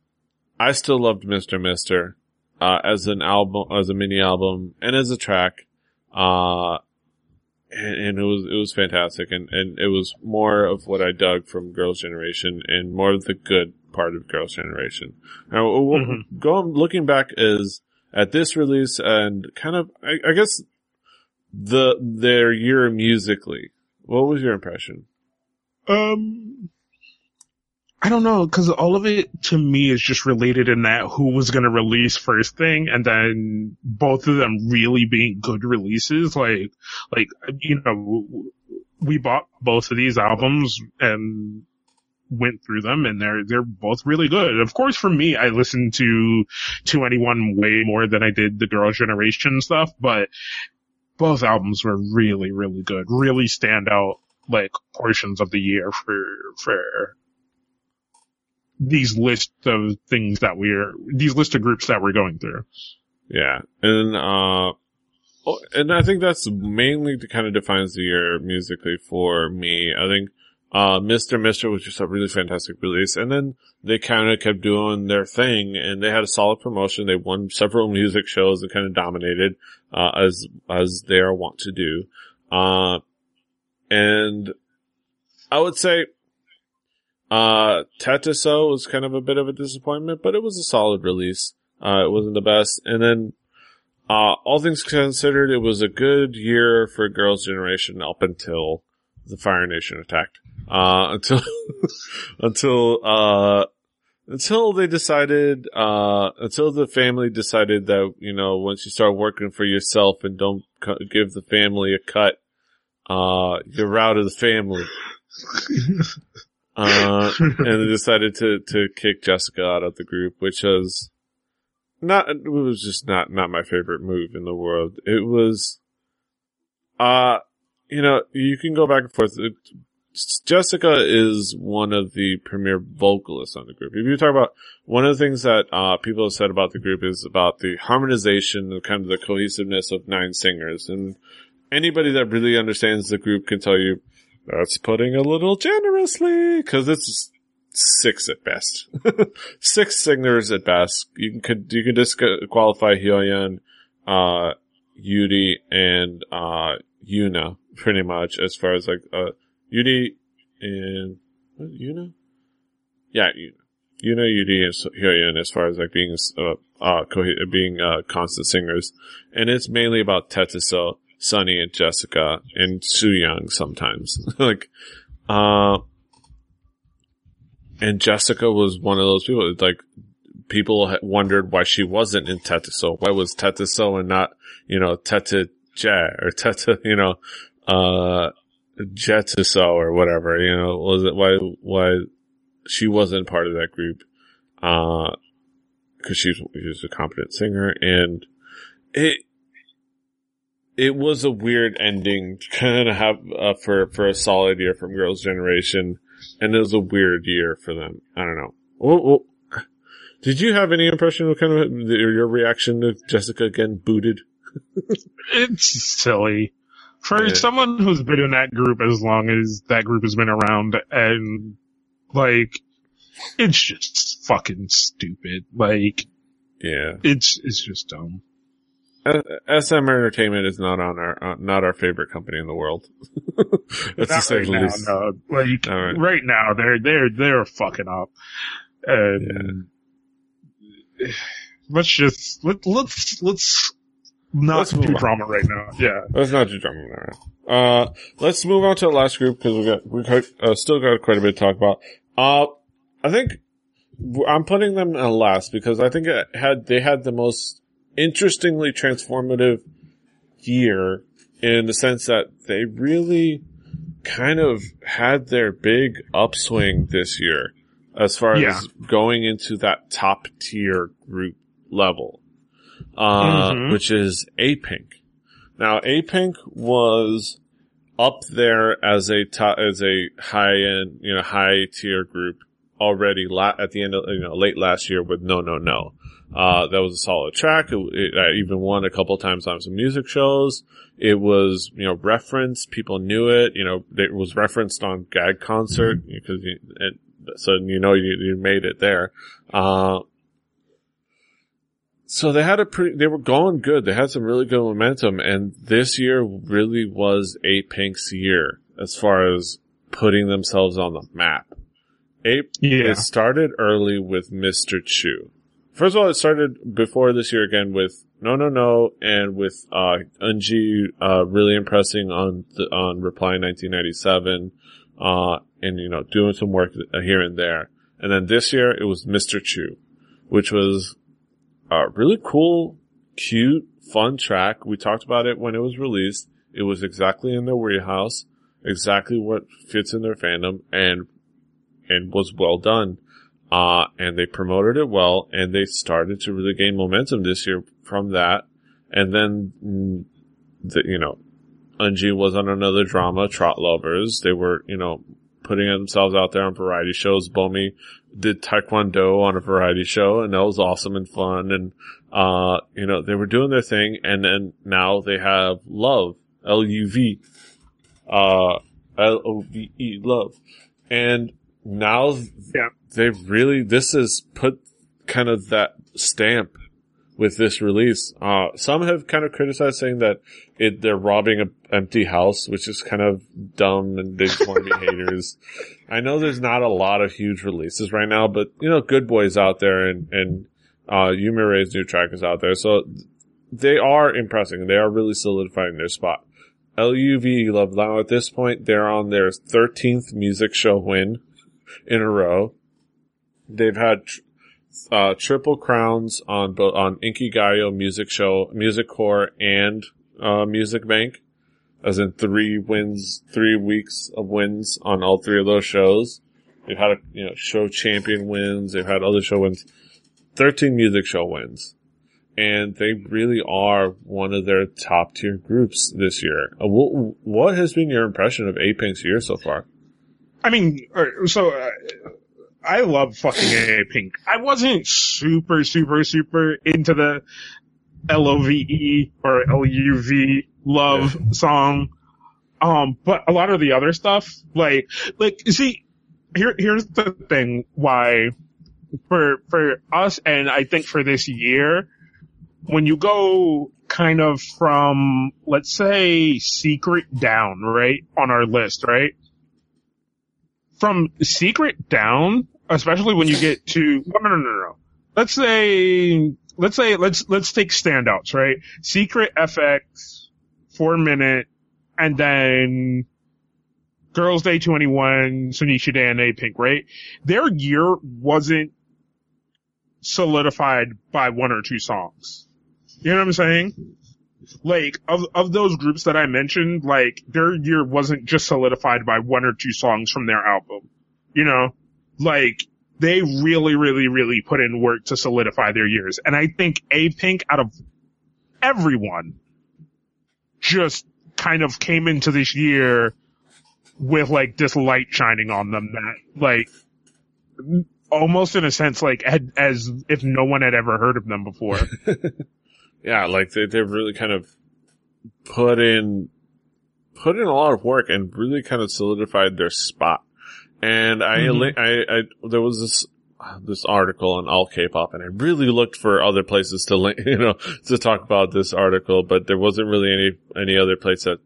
I still loved Mr. Mister uh, as an album, as a mini album, and as a track. Uh, and, and, it was it was fantastic, and and it was more of what I dug from Girls' Generation, and more of the good part of Girls' Generation. Now, mm-hmm. going looking back is at this release, and kind of I, I guess the their year musically. What was your impression? Um, I don't know, cause all of it to me is just related in that who was gonna release first thing and then both of them really being good releases. Like, like, you know, we bought both of these albums and went through them and they're, they're both really good. Of course, for me, I listened to, to 2NE1 way more than I did the Girls' Generation stuff, but both albums were really, really good. Really stand out like portions of the year for, for these list of things that we're, these list of groups that we're going through. Yeah. And, uh, oh, and I think that's mainly to kind of defines the year musically for me. I think, uh, Mr. Mister was just a really fantastic release. And then they kind of kept doing their thing and they had a solid promotion. They won several music shows and kind of dominated, uh, as, as they are wont to do. Uh, and I would say uh, TaeTiSeo was kind of a bit of a disappointment, but it was a solid release. Uh, it wasn't the best. And then, uh, all things considered, it was a good year for Girls' Generation up until the Fire Nation attacked. Uh, until, until, uh, until they decided, uh, until the family decided that, you know, once you start working for yourself and don't give the family a cut, uh, you're out of the family. Uh, and they decided to, to kick Jessica out of the group, which was not, it was just not, not my favorite move in the world. It was, uh, you know, you can go back and forth. It, Jessica is one of the premier vocalists on the group. If you talk about one of the things that, uh, people have said about the group is about the harmonization and kind of the cohesiveness of nine singers. And anybody that really understands the group can tell you that's putting a little generously, cause it's six at best. six singers at best. You can, you can disqualify Hyoyeon, uh, Yuri and, uh, Yuna pretty much as far as like, uh, Yuri and, what, Yuna? Yeah, Yuna. Yuna, Yuri, and Hyoyeon as far as like being, uh, uh, being, uh, constant singers. And it's mainly about TaeTiSeo Sunny and Jessica and Soo Young sometimes. like, uh, and Jessica was one of those people, like, people wondered why she wasn't in TaeTiSeo. Why was TaeTiSeo and not, you know, Teta Jet or Teta, you know, uh, Jetuso or whatever, you know, was it why, why she wasn't part of that group? Uh, cause she's, she's a competent singer and it, it was a weird ending to kind of have uh, for for a solid year from Girls' Generation, and it was a weird year for them. I don't know. Well, well, did you have any impression of kind of your reaction to Jessica getting booted? it's silly for yeah. someone who's been in that group as long as that group has been around, and like it's just fucking stupid. Like, yeah, it's it's just dumb. SM Entertainment is not on our uh, not our favorite company in the world. That's not right now, no. Like right. right. now, they're they're they're fucking up. And yeah. let's just let let's let's not let's do drama right now. Yeah, let's not do drama right now. Uh, let's move on to the last group because we got we got, uh, still got quite a bit to talk about. Uh, I think I'm putting them in last because I think it had they had the most interestingly transformative year in the sense that they really kind of had their big upswing this year as far yeah. as going into that top tier group level, uh, mm-hmm. which is A Pink. Now, A Pink was up there as a top, as a high end, you know, high tier group already la- at the end of, you know, late last year with No No No. Uh, that was a solid track. It, it, I even won a couple times on some music shows. It was, you know, referenced. People knew it. You know, it was referenced on Gag Concert because you, it, so you know you, you made it there. Uh, so they had a pretty, they were going good. They had some really good momentum and this year really was Apink's year as far as putting themselves on the map. Ape, yeah. it started early with Mr. Chu. First of all, it started before this year again with No No No and with uh uh really impressing on the on Reply 1997 uh and you know doing some work here and there. And then this year it was Mr. Chu, which was a really cool, cute, fun track. We talked about it when it was released. It was exactly in their warehouse, exactly what fits in their fandom and, and was well done. Uh, and they promoted it well and they started to really gain momentum this year from that. And then, mm, the, you know, Eunji was on another drama, Trot Lovers. They were, you know, putting themselves out there on variety shows. Bomi did Taekwondo on a variety show and that was awesome and fun. And, uh, you know, they were doing their thing and then now they have Love, L-U-V, uh, L-O-V-E, Love. And now Yeah. They've really, this has put kind of that stamp with this release. Uh, some have kind of criticized saying that it, they're robbing an empty house, which is kind of dumb and they just want to be haters. I know there's not a lot of huge releases right now, but you know, Good Boys out there and, and, uh, Yumi Ray's new track is out there. So they are impressing. They are really solidifying their spot. LUV Love Now at this point, they're on their 13th music show win in a row. They've had uh, triple crowns on both on Inkigayo Music Show, Music Core, and uh, Music Bank, as in three wins, three weeks of wins on all three of those shows. They've had a you know show champion wins. They've had other show wins. Thirteen music show wins, and they really are one of their top tier groups this year. Uh, what, what has been your impression of A Pink's year so far? I mean, uh, so uh, I love fucking A Pink. I wasn't super, super, super into the L O V E or L U V love song. Um, but a lot of the other stuff, like, like, see, here, here's the thing why for, for us and I think for this year, when you go kind of from, let's say, secret down, right, on our list, right? From secret down, especially when you get to, no, no, no, no, no. Let's say, let's say, let's, let's take standouts, right? Secret FX, four minute, and then Girls Day 2NE1, Sunisha Day and A Pink, right? Their year wasn't solidified by one or two songs. You know what I'm saying? Like, of, of those groups that I mentioned, like, their year wasn't just solidified by one or two songs from their album. You know? Like, they really, really, really put in work to solidify their years. And I think A Pink out of everyone just kind of came into this year with like this light shining on them that like almost in a sense like had, as if no one had ever heard of them before. yeah, like they, they've really kind of put in, put in a lot of work and really kind of solidified their spot. And I, Mhm. I, I, there was this, this article on allkpop and I really looked for other places to link, you know, to talk about this article, but there wasn't really any, any other place that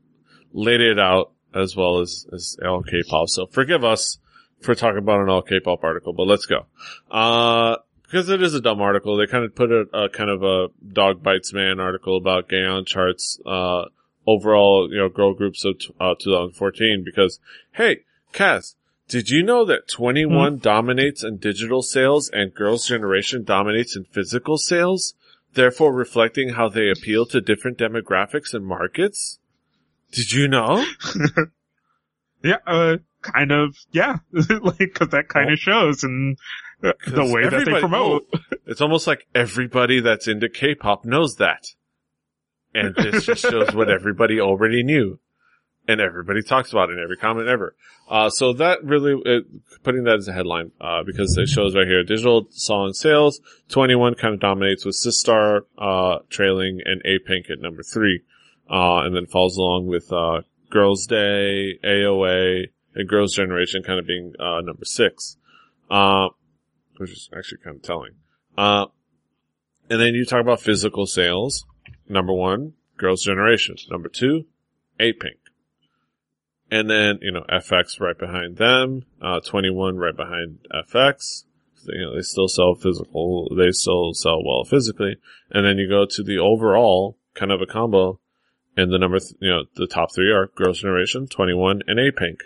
laid it out as well as, as allkpop. So forgive us for talking about an allkpop article, but let's go. Uh, because it is a dumb article. They kind of put a, a kind of a dog bites man article about Gaon charts, uh, overall, you know, girl groups of, t- uh, 2014 because, hey, Cass, did you know that 2NE1 dominates in digital sales and Girls' Generation dominates in physical sales? Therefore reflecting how they appeal to different demographics and markets? Did you know? yeah, uh, kind of, yeah, like, cause that kind Oh. of shows and the way that they promote. It's almost like everybody that's into K-pop knows that. And this just shows what everybody already knew. And everybody talks about it in every comment ever. Uh, so that really, it, putting that as a headline, uh, because it shows right here, digital song sales, 2NE1 kind of dominates with Sistar, uh, trailing and A-Pink at number three. Uh, and then falls along with, uh, Girls Day, AOA, and Girls Generation kind of being, uh, number six. Which is actually kind of telling. Uh, and then you talk about physical sales. Number one, Girls' Generation. Number two, A-Pink. And then, you know, FX right behind them, uh, 2NE1 right behind FX. You know, they still sell physical, they still sell well physically. And then you go to the overall kind of a combo and the number, th- you know, the top three are Girls' Generation, 2NE1, and A-Pink.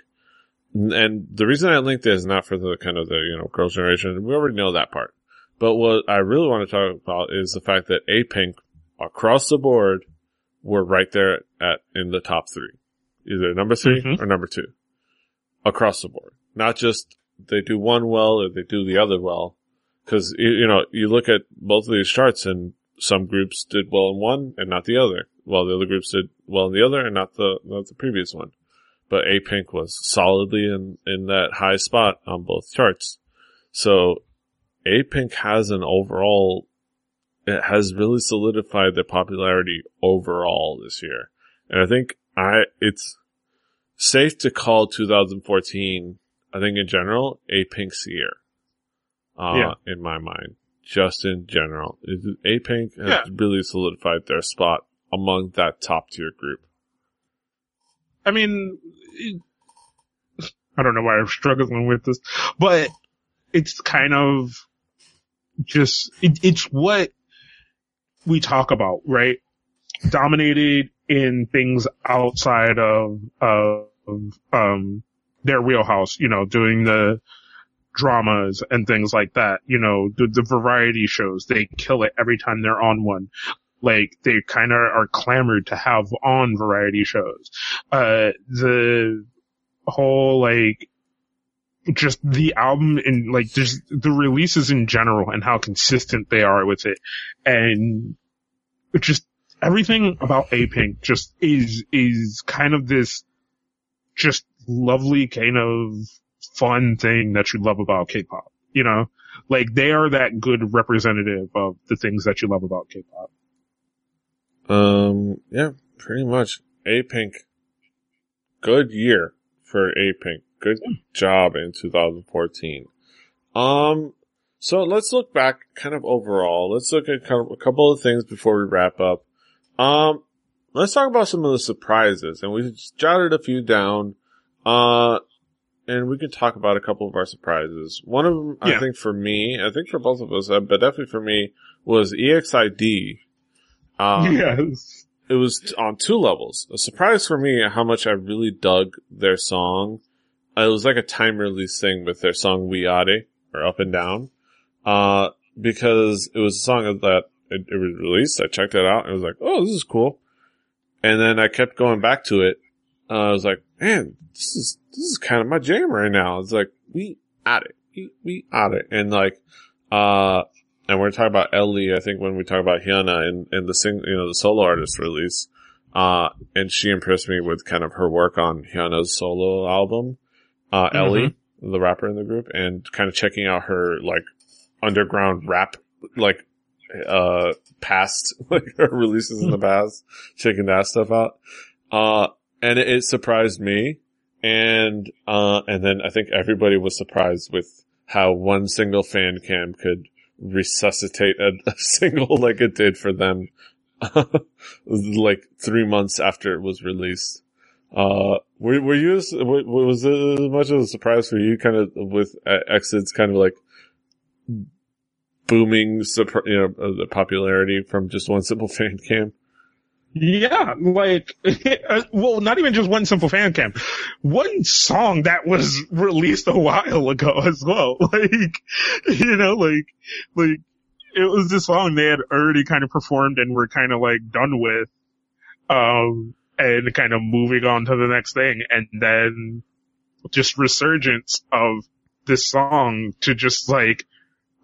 and the reason I linked it is not for the kind of the, you know, girls generation. We already know that part. But what I really want to talk about is the fact that A-Pink across the board were right there at, in the top three. Either number 3 Mhm. or number two. Across the board. Not just they do one well or they do the other well. Cause, you, you know, you look at both of these charts and some groups did well in one and not the other. While the other groups did well in the other and not the, not the previous one. But A-Pink was solidly in, in that high spot on both charts. So A-Pink has an overall, it has really solidified their popularity overall this year. And I think I, it's safe to call 2014, I think in general, A-Pink's year. Uh, Yeah. in my mind. Just in general. It- A-Pink has Yeah. really solidified their spot among that top tier group. I mean, it- I don't know why I'm struggling with this, but it's kind of just, it, it's what we talk about, right? Dominated in things outside of, of, um, their wheelhouse, you know, doing the dramas and things like that, you know, the, the variety shows, they kill it every time they're on one. Like, they kind of are clamored to have on variety shows uh, the whole like just the album and like just the releases in general and how consistent they are with it and just everything about A-Pink just is is kind of this just lovely kind of fun thing that you love about K-pop you know like they are that good representative of the things that you love about K-pop Um, yeah, pretty much. A-Pink, good year for A-Pink. Good job in 2014. Um, so let's look back kind of overall. Let's look at a couple of things before we wrap up. Um, let's talk about some of the surprises and we jotted a few down. Uh, and we can talk about a couple of our surprises. One of them, I think for me, I think for both of us, uh, but definitely for me, was EXID. Um, yes it was on two levels. A surprise for me how much I really dug their song. Uh, It was like a time release thing with their song We Ade or Up and Down. Uh, because it was a song that it, it was released. I checked it out and I was like, oh, this is cool. And then I kept going back to it. Uh, I was like, man, this is, this is kind of my jam right now. It's like, we at it. We, we at it. And like, uh, and we're talking about Ellie, I think when we talk about Hyuna and, and the sing, you know, the solo artist release, uh, and she impressed me with kind of her work on Hyuna's solo album, uh, Ellie, the rapper in the group, and kind of checking out her like underground rap, like, uh, past, like releases in the past, checking that stuff out. Uh, and it, it surprised me. And, uh, and then I think everybody was surprised with how one single fan cam could resuscitate a, a single like it did for them, like three months after it was released. Uh, were, were you, as- was it as much of a surprise for you kind of with uh, EXID's kind of like booming, you know, uh, the popularity from just one simple fan cam? Yeah, like, uh, well, not even just one simple fan cam. One song that was released a while ago as well. Like, you know, like, like, it was this song they had already kind of performed and were kind of like done with, um, and kind of moving on to the next thing. And then just resurgence of this song to just like,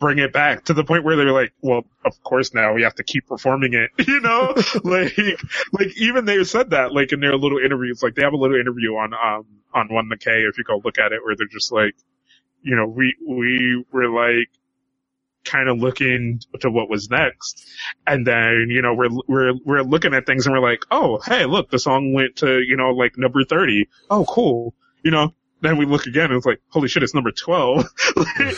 bring it back to the point where they're like, well, of course now we have to keep performing it, you know? like, like even they said that, like in their little interviews, like they have a little interview on, um, on 1theK if you go look at it where they're just like, you know, we, we were like, kind of looking to what was next. And then, you know, we're, we're, we're looking at things and we're like, oh, hey, look, the song went to, you know, like number 30. Oh, cool. You know, then we look again and it's like, holy shit, it's number 12. like,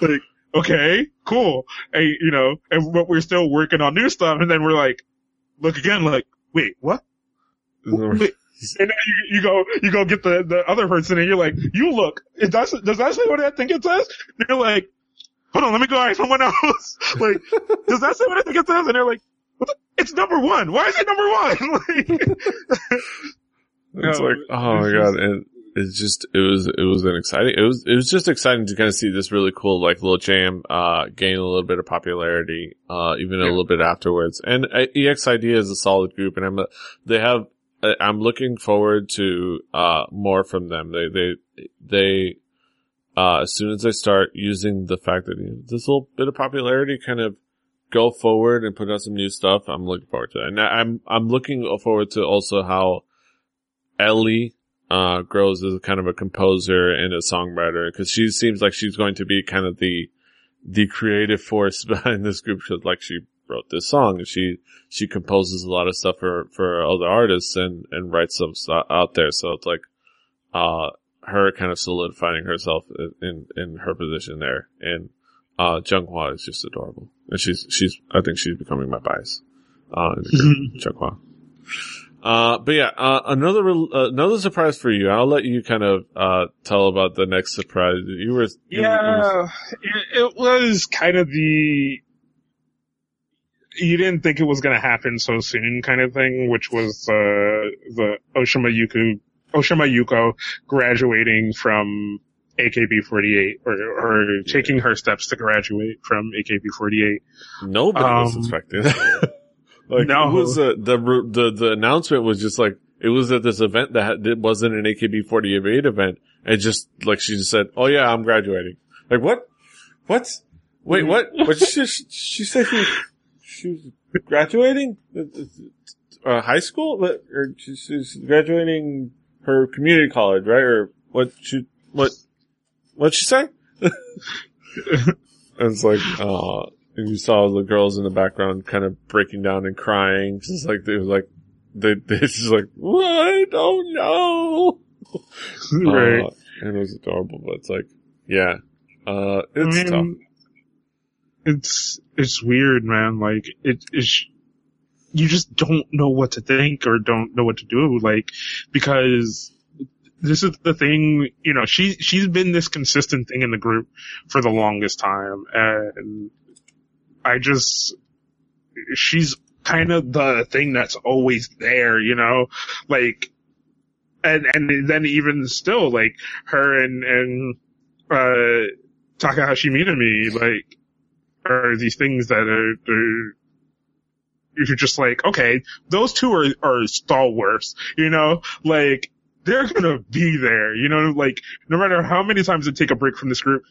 like, okay, cool. And, you know, and but we're still working on new stuff. And then we're like, look again, like, wait, what? Wait. And then you, you go, you go get the, the other person and you're like, you look, is that, does that say what I think it says? And you're like, hold on, let me go ask someone else. like, does that say what I think it says? And they're like, the, it's number one. Why is it number one? like, It's No, like, oh my god. just- And it's just it was it was an exciting it was it was just exciting to kind of see this really cool like little jam uh gain a little bit of popularity uh even a little bit afterwards. And uh, EXID is a solid group and I'm a, they have uh, I'm looking forward to uh more from them. They they they uh as soon as they start using the fact that you know, this little bit of popularity kind of go forward and put out some new stuff I'm looking forward to that. And I'm I'm looking forward to also how Ellie uh, grows as kind of a composer and a songwriter because she seems like she's going to be kind of the the creative force behind this group because like she wrote this song and she she composes a lot of stuff for for other artists and and writes some stuff out there so it's like uh her kind of solidifying herself in in her position there and uh Junghwa is just adorable and she's she's I think she's becoming my bias uh in the group. Junghwa. Uh, but yeah, uh, another, uh, another surprise for you. I'll let you kind of, uh, tell about the next surprise. You were, you- Yeah, it, it was kind of the you didn't think it was going to happen so soon kind of thing, which was uh, the Oshima Yuko Oshima Yuko graduating from AKB48 or, or taking her steps to graduate from AKB48. nobody was Um, expecting that. like, no. it was, uh, the, the, the announcement was just like, it was at this event that it wasn't an AKB48 event. And just, like, she just said, oh yeah, I'm graduating. Like, what? What? Wait, what? What she, she said she, she was graduating? Uh, high school? Or she- she's graduating her community college, right? Or what she, what, what'd she say? it's like, uh, and you saw the girls in the background kind of breaking down and crying. Just like, they were like, they, they just like, what? I don't know. right. Uh, and it was adorable, but it's like, yeah, uh, I it's mean, tough. It's it's weird, man. Like it is. You just don't know what to think or don't know what to do. Like because this is the thing. You know, she she's been this consistent thing in the group for the longest time, and I just she's kind of the thing that's always there. You know, like and and then even still, like her and and uh Takahashi Minami, like are these things that are, are you're just like, okay, those two are, are stalwarts, you know, like they're gonna be there, you know, like no matter how many times I take a break from this group,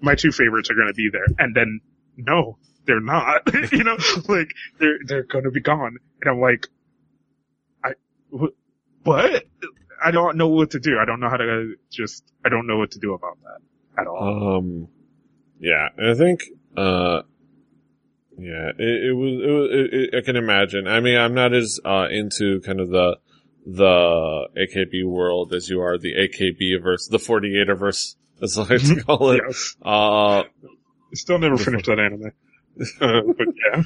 my two favorites are gonna be there. And then, no, they're not, you know, like they're, they're gonna be gone. And I'm like, I, what? I don't know what to do. I don't know how to just, I don't know what to do about that at all. Um, yeah, and I think, uh, yeah, it, it was, it was, it, it, I can imagine. I mean, I'm not as, uh, into kind of the, the AKB world as you are the AKB verse, the 48 verse, as I like to call it. Yes. Uh, Still never finished that anime. But yeah.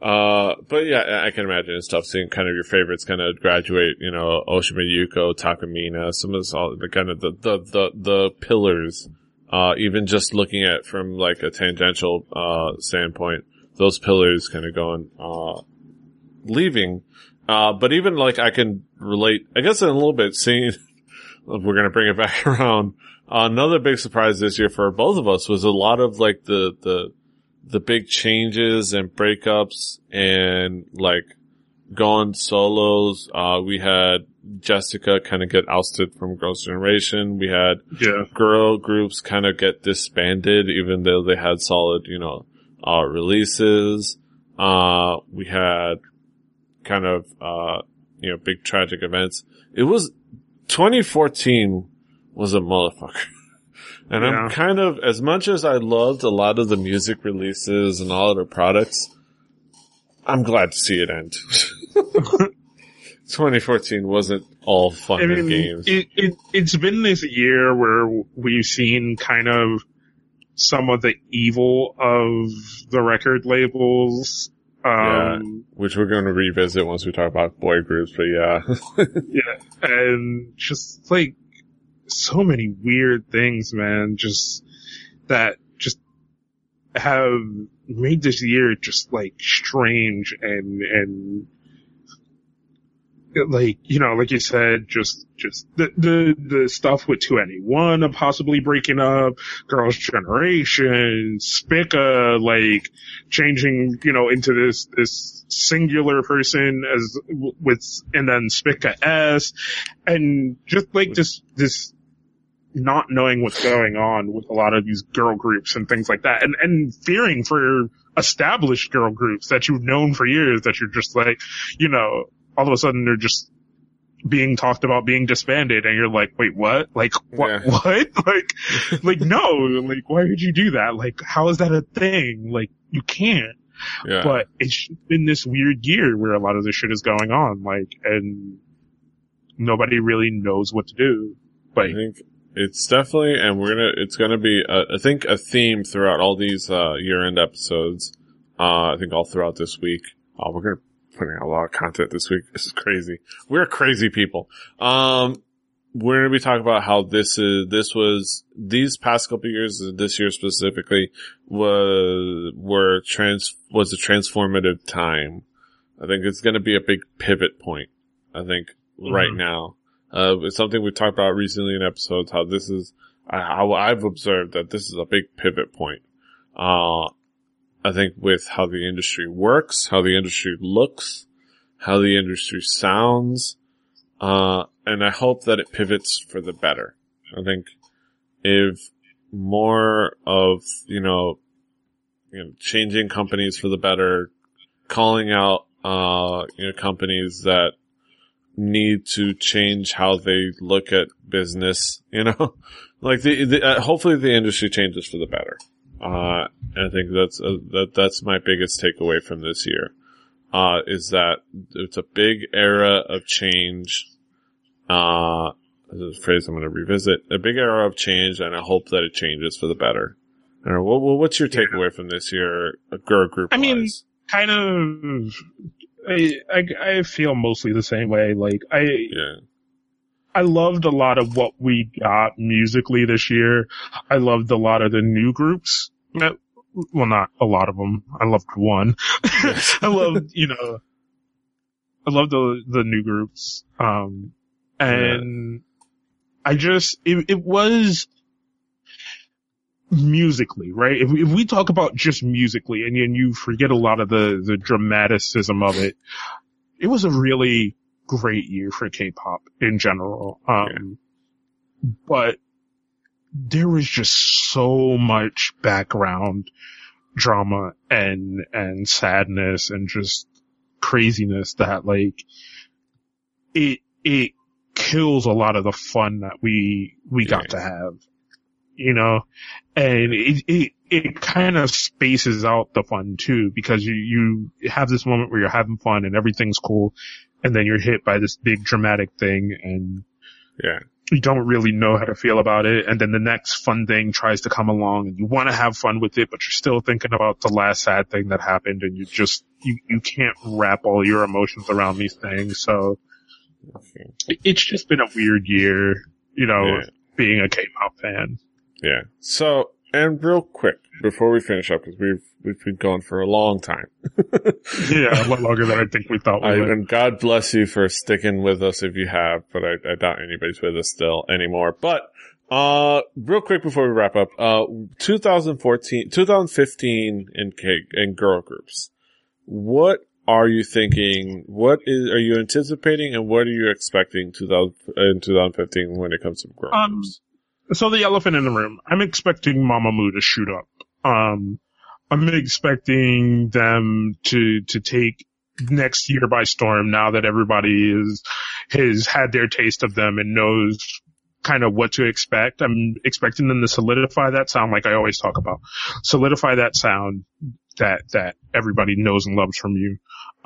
Uh, but yeah, I can imagine it's tough seeing kind of your favorites kind of graduate, you know, Oshima Yuko, Takamina, some of the kind of the, the, the, the pillars, uh, even just looking at from like a tangential, uh, standpoint, those pillars kind of going, uh, leaving. Uh, but even like I can relate, I guess in a little bit seeing, we're going to bring it back around. Another big surprise this year for both of us was a lot of like the, the, the big changes and breakups and like gone solos. Uh, we had Jessica kind of get ousted from Girls' Generation. We had Yeah. girl groups kind of get disbanded even though they had solid, you know, uh, releases. Uh, we had kind of, uh, you know, big tragic events. It was 2014 was a motherfucker. And I'm kind of, as much as I loved a lot of the music releases and all of their products, I'm glad to see it end. 2014 wasn't all fun I and games. it, it, it's been this year where we've seen kind of some of the evil of the record labels. Um, which we're going to revisit once we talk about boy groups, but yeah. yeah. And just like so many weird things, man, just that just have made this year just like strange and, and like you know, like you said, just just the the the stuff with 2NE1 possibly breaking up, Girls' Generation, Spica, like changing, you know, into this this singular person as with, and then Spica S, and just like this this not knowing what's going on with a lot of these girl groups and things like that, and and fearing for established girl groups that you've known for years that you're just like, you know, all of a sudden they're just being talked about being disbanded and you're like, wait, what? Like, what, yeah. what? Like, like, no, like, why would you do that? Like, how is that a thing? Like, you can't. Yeah. But it's been this weird year where a lot of this shit is going on, like, and nobody really knows what to do. But I think it's definitely, and we're gonna, it's gonna be, a, I think, a theme throughout all these, uh, year-end episodes. Uh, I think all throughout this week. Uh, we're gonna putting out a lot of content this week. This is crazy. We're crazy people. Um, we're to be talking about how this is, this was, these past couple years, this year specifically, was, were trans, was a transformative time. I think it's to be a big pivot point. I think mm-hmm. right now. Uh, it's something we talked about recently in episodes, how this is, how I've observed that this is a big pivot point. Uh, I think with how the industry works, how the industry looks, how the industry sounds, uh, and I hope that it pivots for the better. I think if more of, you know, you know, changing companies for the better, calling out, uh, you know, companies that need to change how they look at business, you know, like the, the uh, hopefully the industry changes for the better. Uh, I think that's, uh, that, that's my biggest takeaway from this year, uh, is that it's a big era of change. Uh, this is a phrase I'm going to revisit. A big era of change, and I hope that it changes for the better. Know, what, what's your takeaway yeah. from this year, girl group? I mean, kind of. I, I, I feel mostly the same way. Like I, yeah. I loved a lot of what we got musically this year. I loved a lot of the new groups. Well, not a lot of them. I loved one. I loved, you know, I loved the, the new groups. Um, and yeah. I just, it, it was musically, right? If we, if we talk about just musically and, and you forget a lot of the, the dramaticism of it, it was a really great year for K-pop in general. Um, yeah. but there was just so much background drama and, and sadness and just craziness that like it, it kills a lot of the fun that we, we yeah. got to have, you know, and it, it, it kind of spaces out the fun too because you, you have this moment where you're having fun and everything's cool and then you're hit by this big dramatic thing and yeah. you don't really know how to feel about it and then the next fun thing tries to come along and you want to have fun with it but you're still thinking about the last sad thing that happened and you just you you can't wrap all your emotions around these things so it's just been a weird year you know yeah. being a K-pop fan yeah so and real quick before we finish up because we've we've been going for a long time. yeah, a lot longer than I think we thought we I, And God bless you for sticking with us if you have, but I, I doubt anybody's with us still anymore. But uh, real quick before we wrap up, uh, 2014, 2015 in K, in girl groups. What are you thinking? What is, are you anticipating and what are you expecting 2000, in 2015 when it comes to girl um, groups? So the elephant in the room, I'm expecting Mamamoo to shoot up. Um, I'm expecting them to, to take next year by storm now that everybody is, has had their taste of them and knows kind of what to expect. I'm expecting them to solidify that sound like I always talk about. Solidify that sound that, that everybody knows and loves from you.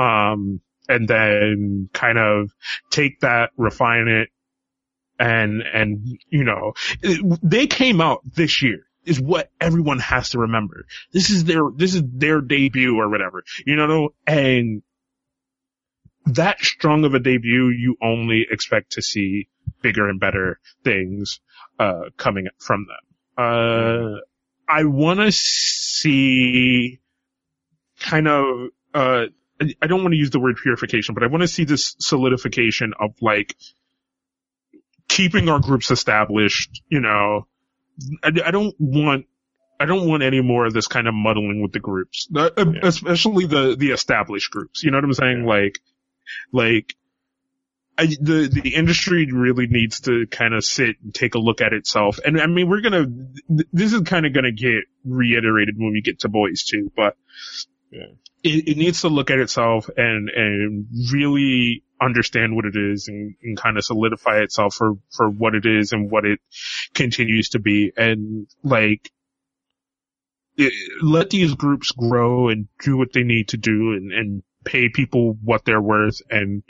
Um, and then kind of take that, refine it, and, and, you know, they came out this year is what everyone has to remember. This is their, this is their debut or whatever, you know, and that strong of a debut, you only expect to see bigger and better things, uh, coming from them. Uh, I want to see kind of, uh, I, don't want to use the word purification, but I want to see this solidification of like keeping our groups established. You know, I, I don't want I don't want any more of this kind of muddling with the groups, uh, yeah. especially the the established groups. You know what I'm saying? Like, like I, the the industry really needs to kind of sit and take a look at itself. And I mean, we're gonna this is kind of gonna get reiterated when we get to boys too, but yeah. it, it needs to look at itself and and really understand what it is and, and kind of solidify itself for for what it is and what it continues to be. And like it, let these groups grow and do what they need to do and, and pay people what they're worth and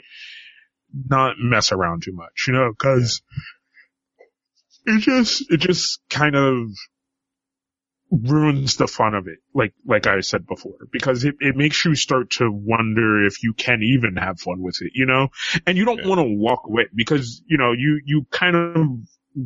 not mess around too much, you know, cause it just, it just kind of ruins the fun of it. Like, like I said before, because it, it makes you start to wonder if you can even have fun with it, you know, and you don't yeah. want to walk away because, you know, you, you kind of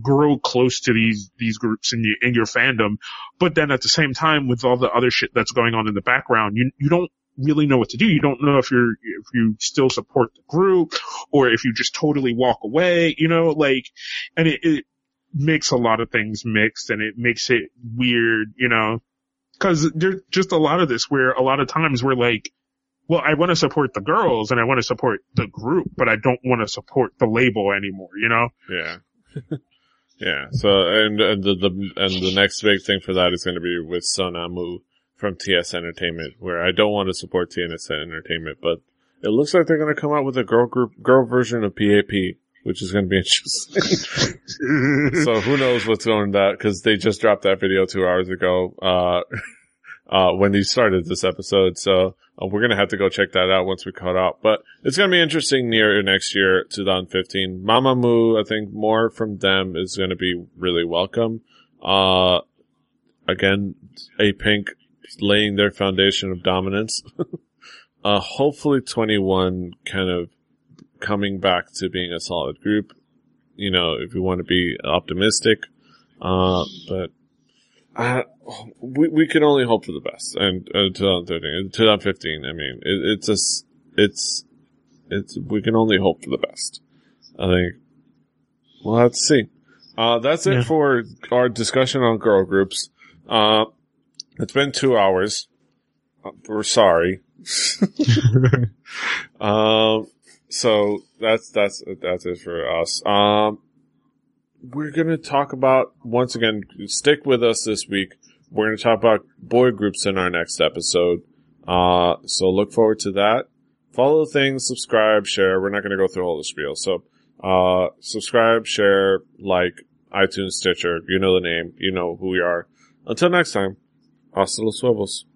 grow close to these, these groups in your, in your fandom. But then at the same time, with all the other shit that's going on in the background, you, you don't really know what to do. You don't know if you're, if you still support the group or if you just totally walk away, you know, like, and it, it makes a lot of things mixed and it makes it weird, you know, cause there's just a lot of this where a lot of times we're like, well, I want to support the girls and I want to support the group, but I don't want to support the label anymore, you know? Yeah. yeah. So, and, and the, the, and the next big thing for that is going to be with Sonamu from TS Entertainment, where I don't want to support TS Entertainment, but it looks like they're going to come out with a girl group, girl version of B.A.P., which is going to be interesting. so who knows what's going that, cause they just dropped that video two hours ago, uh, uh, when they started this episode. So uh, we're going to have to go check that out once we cut out. but it's going to be interesting near next year, 2015. Mamamoo, I think more from them is going to be really welcome. Uh, again, Apink laying their foundation of dominance. uh, hopefully 2NE1 kind of coming back to being a solid group. You know, if you want to be optimistic, uh, but uh, we we can only hope for the best. And uh, 2013, 2015, I mean, it, it's just it's it's we can only hope for the best. I think we'll have to see. Uh, that's it yeah. for our discussion on girl groups. Uh, it's been two hours. Uh, we're sorry. um, so that's, that's, that's it for us. Um, we're to talk about, once again, stick with us this week. We're to talk about boy groups in our next episode. Uh, so look forward to that. Follow things, subscribe, share. We're not to go through all the spiel. So, uh, subscribe, share, like, iTunes, Stitcher. You know the name. You know who we are. Until next time. Hasta los huevos.